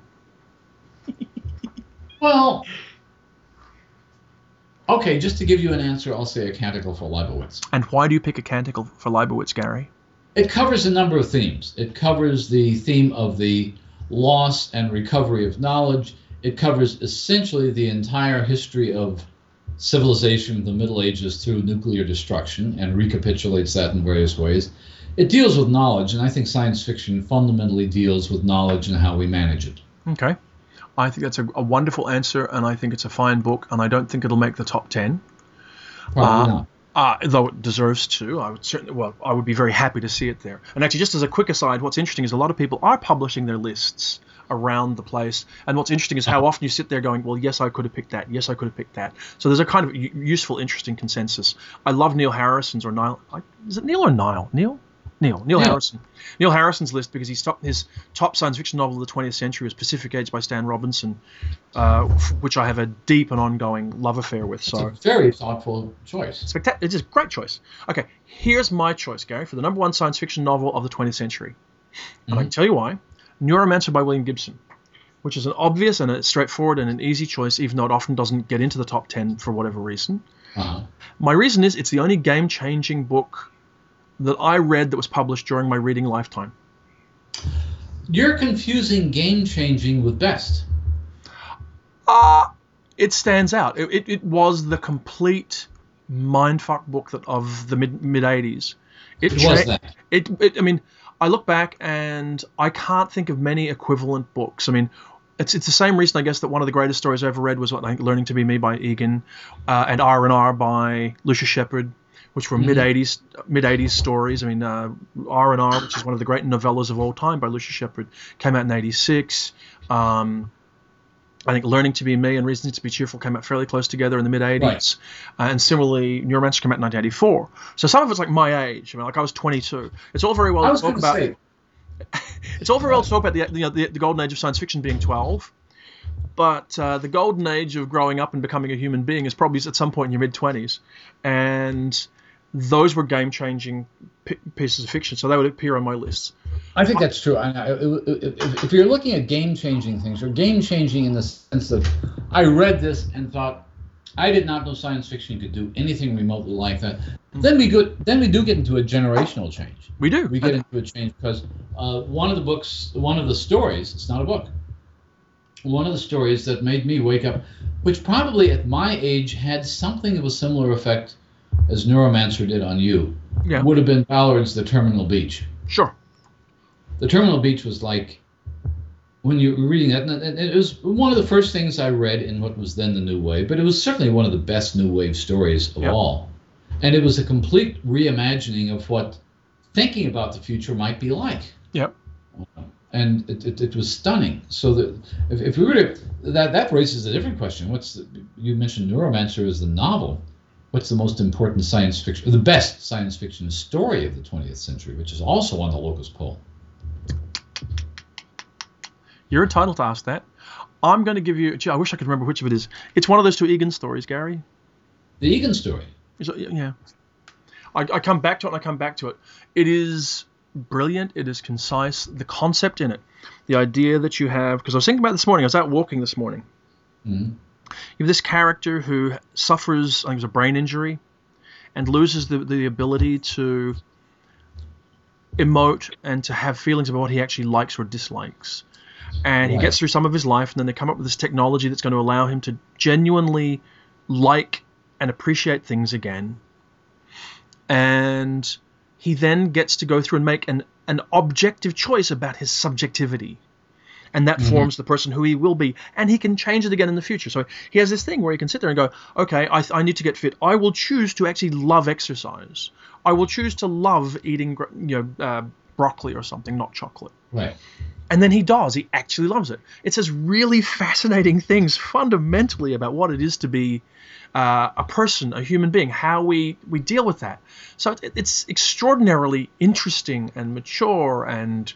Well, okay, just to give you an answer, I'll say a canticle for Leibowitz. And why do you pick a canticle for Leibowitz, Gary? It covers a number of themes. It covers the theme of the loss and recovery of knowledge. It covers essentially the entire history of civilization in the Middle Ages through nuclear destruction and recapitulates that in various ways. It deals with knowledge, and I think science fiction fundamentally deals with knowledge and how we manage it. Okay. I think that's a, a wonderful answer, and I think it's a fine book, and I don't think it'll make the top 10. Probably Uh, not. Uh, though it deserves to, I would certainly. Well, I would be very happy to see it there. And actually, just as a quick aside, what's interesting is a lot of people are publishing their lists around the place. And what's interesting is how often you sit there going, "Well, yes, I could have picked that. Yes, I could have picked that." So there's a kind of useful, interesting consensus. I love Neil Harrison's or Niall. Is it Neil or Niall? Neil. Neil, Neil Harrison. Neil Harrison's list because he's top, his top science fiction novel of the 20th century was Pacific Edge by Stan Robinson, uh, which I have a deep and ongoing love affair with. So it's a very thoughtful choice. Spectacular! It's a great choice. Okay, here's my choice, Gary, for the number one science fiction novel of the 20th century, and mm-hmm. I can tell you why. Neuromancer by William Gibson, which is an obvious and a straightforward and an easy choice, even though it often doesn't get into the top 10 for whatever reason. Uh-huh. My reason is it's the only game-changing book that I read that was published during my reading lifetime. You're confusing game changing with best. Uh, it stands out. It, it, it was the complete mindfuck book that of the mid mid 80s. It, it was that. It, it, I mean, I look back and I can't think of many equivalent books. I mean, it's, it's the same reason I guess that one of the greatest stories I ever read was what, like, Learning to Be Me by Egan, uh, and R and R by Lucius Shepard which were mm-hmm. mid '80s mid '80s stories. I mean, uh, R and R, which is one of the great novellas of all time by Lucius Shepard, came out in '86. Um, I think Learning to Be Me and Reasons to Be Cheerful came out fairly close together in the mid 80s. Right. Uh, and similarly, Neuromancer came out in 1984. So some of it's like my age. I mean, like I was 22. It's all very well to talk about. Say. it's all very well to talk about the, you know, the, the golden age of science fiction being 12 but uh, the golden age of growing up and becoming a human being is probably at some point in your mid 20s and those were game changing p- pieces of fiction. So they would appear on my list. I think that's true. if you're looking at game changing things, or game changing in the sense of, I read this and thought, I did not know science fiction could do anything remotely like that. Mm-hmm. Then we go, then we do get into a generational change. We do. We get into a change because uh, one of the books, one of the stories, it's not a book. One of the stories that made me wake up, which probably at my age had something of a similar effect as Neuromancer did on you, yeah. would have been Ballard's The Terminal Beach. Sure. The Terminal Beach was like when you were reading that, and it was one of the first things I read in what was then the New Wave, but it was certainly one of the best New Wave stories of yep. all. And it was a complete reimagining of what thinking about the future might be like. Yep. And it, it, it was stunning. So that if, if we were to that that raises a different question. What's the, you mentioned Neuromancer as the novel? What's the most important science fiction, the best science fiction story of the 20th century, which is also on the Locus poll? You're entitled to ask that. I'm going to give you. Gee, I wish I could remember which of it is. It's one of those two Egan stories, Gary. The Egan story. yeah. I, I come back to it and I come back to it. It is brilliant. It is concise. The concept in it, the idea that you have, because I was thinking about this morning. I was out walking this morning. Mm-hmm you have this character who suffers, I think, it was a brain injury, and loses the, the ability to emote and to have feelings about what he actually likes or dislikes. And right. he gets through some of his life, and then they come up with this technology that's going to allow him to genuinely like and appreciate things again. And he then gets to go through and make an, an objective choice about his subjectivity and that mm-hmm. forms the person who he will be and he can change it again in the future. So he has this thing where he can sit there and go okay i, I need to get fit. I will choose to actually love exercise. I will choose to love eating you know uh, broccoli or something not chocolate. Right. And then he does. He actually loves it. It says really fascinating things fundamentally about what it is to be uh, a person, a human being, how we, we deal with that. So it, it's extraordinarily interesting and mature and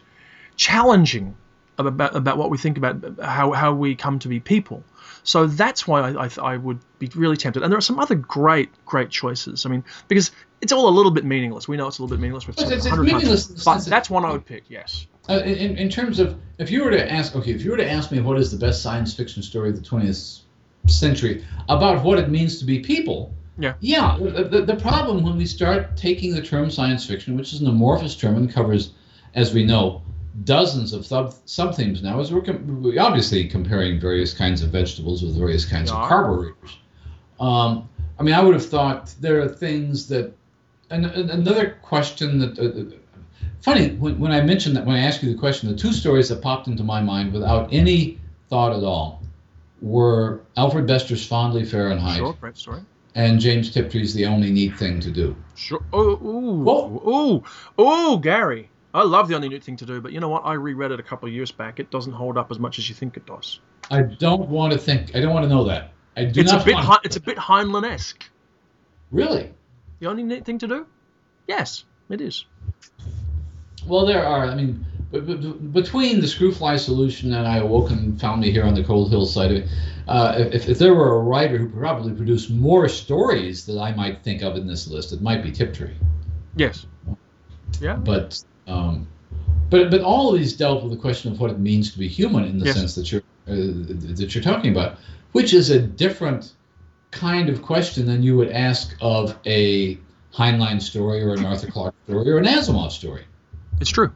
challenging about, about what we think about how, how we come to be people. So that's why I, I, I, would be really tempted. And there are some other great, great choices. I mean, because it's all a little bit meaningless. We know it's a little bit meaningless. It's, it's, it's meaningless. but that's one I would pick, yes. Uh, in, in terms of, if you were to ask, okay, if you were to ask me what is the best science fiction story of the 20th century about what it means to be people, yeah. Yeah. The, the problem when we start taking the term science fiction, which is an amorphous term and covers, as we know, dozens of sub sub themes now as we're, com- we're, obviously comparing various kinds of vegetables with various kinds of carburetors. Um, I mean, I would have thought there are things that. And, and another question that. Uh, uh, funny when, when I mentioned that when I asked you the question, the two stories that popped into my mind without any thought at all were Alfred Bester's Fondly Fahrenheit. Sure, story. and James Tiptree's the only neat thing to do. Sure. Oh, ooh, Whoa. ooh, ooh, Gary. I love the only neat thing to do, but you know what? I reread it a couple of years back. It doesn't hold up as much as you think it does. I don't want to think. I don't want to know that. I do It's not a bit. want. It's a bit Heinlein-esque. really? The only neat thing to do? Yes, it is. Well, there are. I mean, b- b- between the Screwfly solution and I awoke and found me here on the Cold Hill side, uh, if, if there were a writer who probably produced more stories that I might think of in this list, it might be Tiptree. Yes. Yeah. But um, but but all of these dealt with the question of what it means to be human in the Yes. sense that you're uh, that you're talking about, which is a different kind of question than you would ask of a Heinlein story or an Arthur Clarke story or an Asimov story. It's true.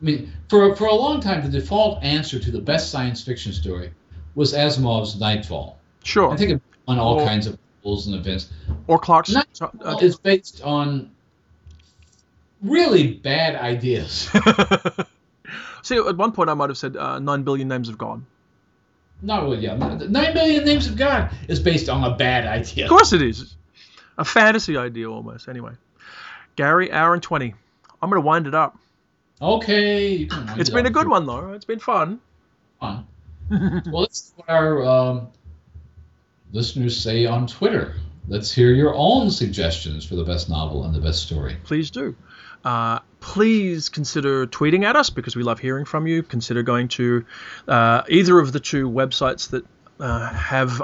I mean, for for a long time, the default answer to the best science fiction story was Asimov's Nightfall. Sure. I think on all Or- kinds of rules and events. or Clarke's. Nightfall uh, is based on really bad ideas. See, at one point I might have said uh, nine billion names of God. Not really, yeah. Nine Billion Names of God is based on a bad idea. Of course it is. A fantasy idea almost. Anyway, Gary, hour and twenty. I'm gonna wind it up. Okay. you can wind It's it been a good one though. It's been fun. Fun. well, this is what our um, listeners say on Twitter. Let's hear your own suggestions for the best novel and the best story. please do. Uh, please consider tweeting at us because we love hearing from you. Consider going to uh, either of the two websites that uh, have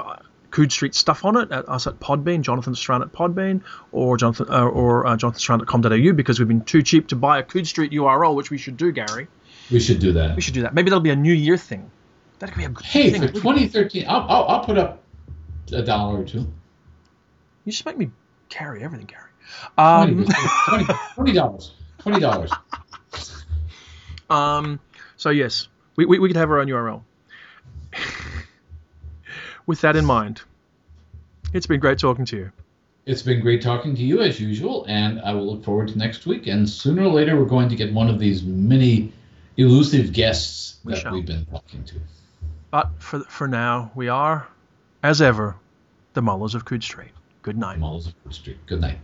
Coode Street stuff on it, at us at Podbean, Jonathan Strahan at Podbean, or Jonathan uh, or uh, jonathanstrahan.com.au because we've been too cheap to buy a Coode Street URL, which we should do, Gary. We should do that. We should do that. Maybe that'll be a New Year thing. That could be a good Hey, thing. Hey, for 2013, I'll, I'll, I'll put up a dollar or two. You just make me carry everything, Gary. 20 Um, dollars. Twenty dollars. Um, so yes, we, we, we could have our own URL. With that in mind, it's been great talking to you. It's been great talking to you as usual, and I will look forward to next week. And sooner or later, we're going to get one of these many elusive guests We that shall. we've been talking to. But for for now, we are, as ever, the Mullers of Coode Street. Good night. Malls of Street. Good night.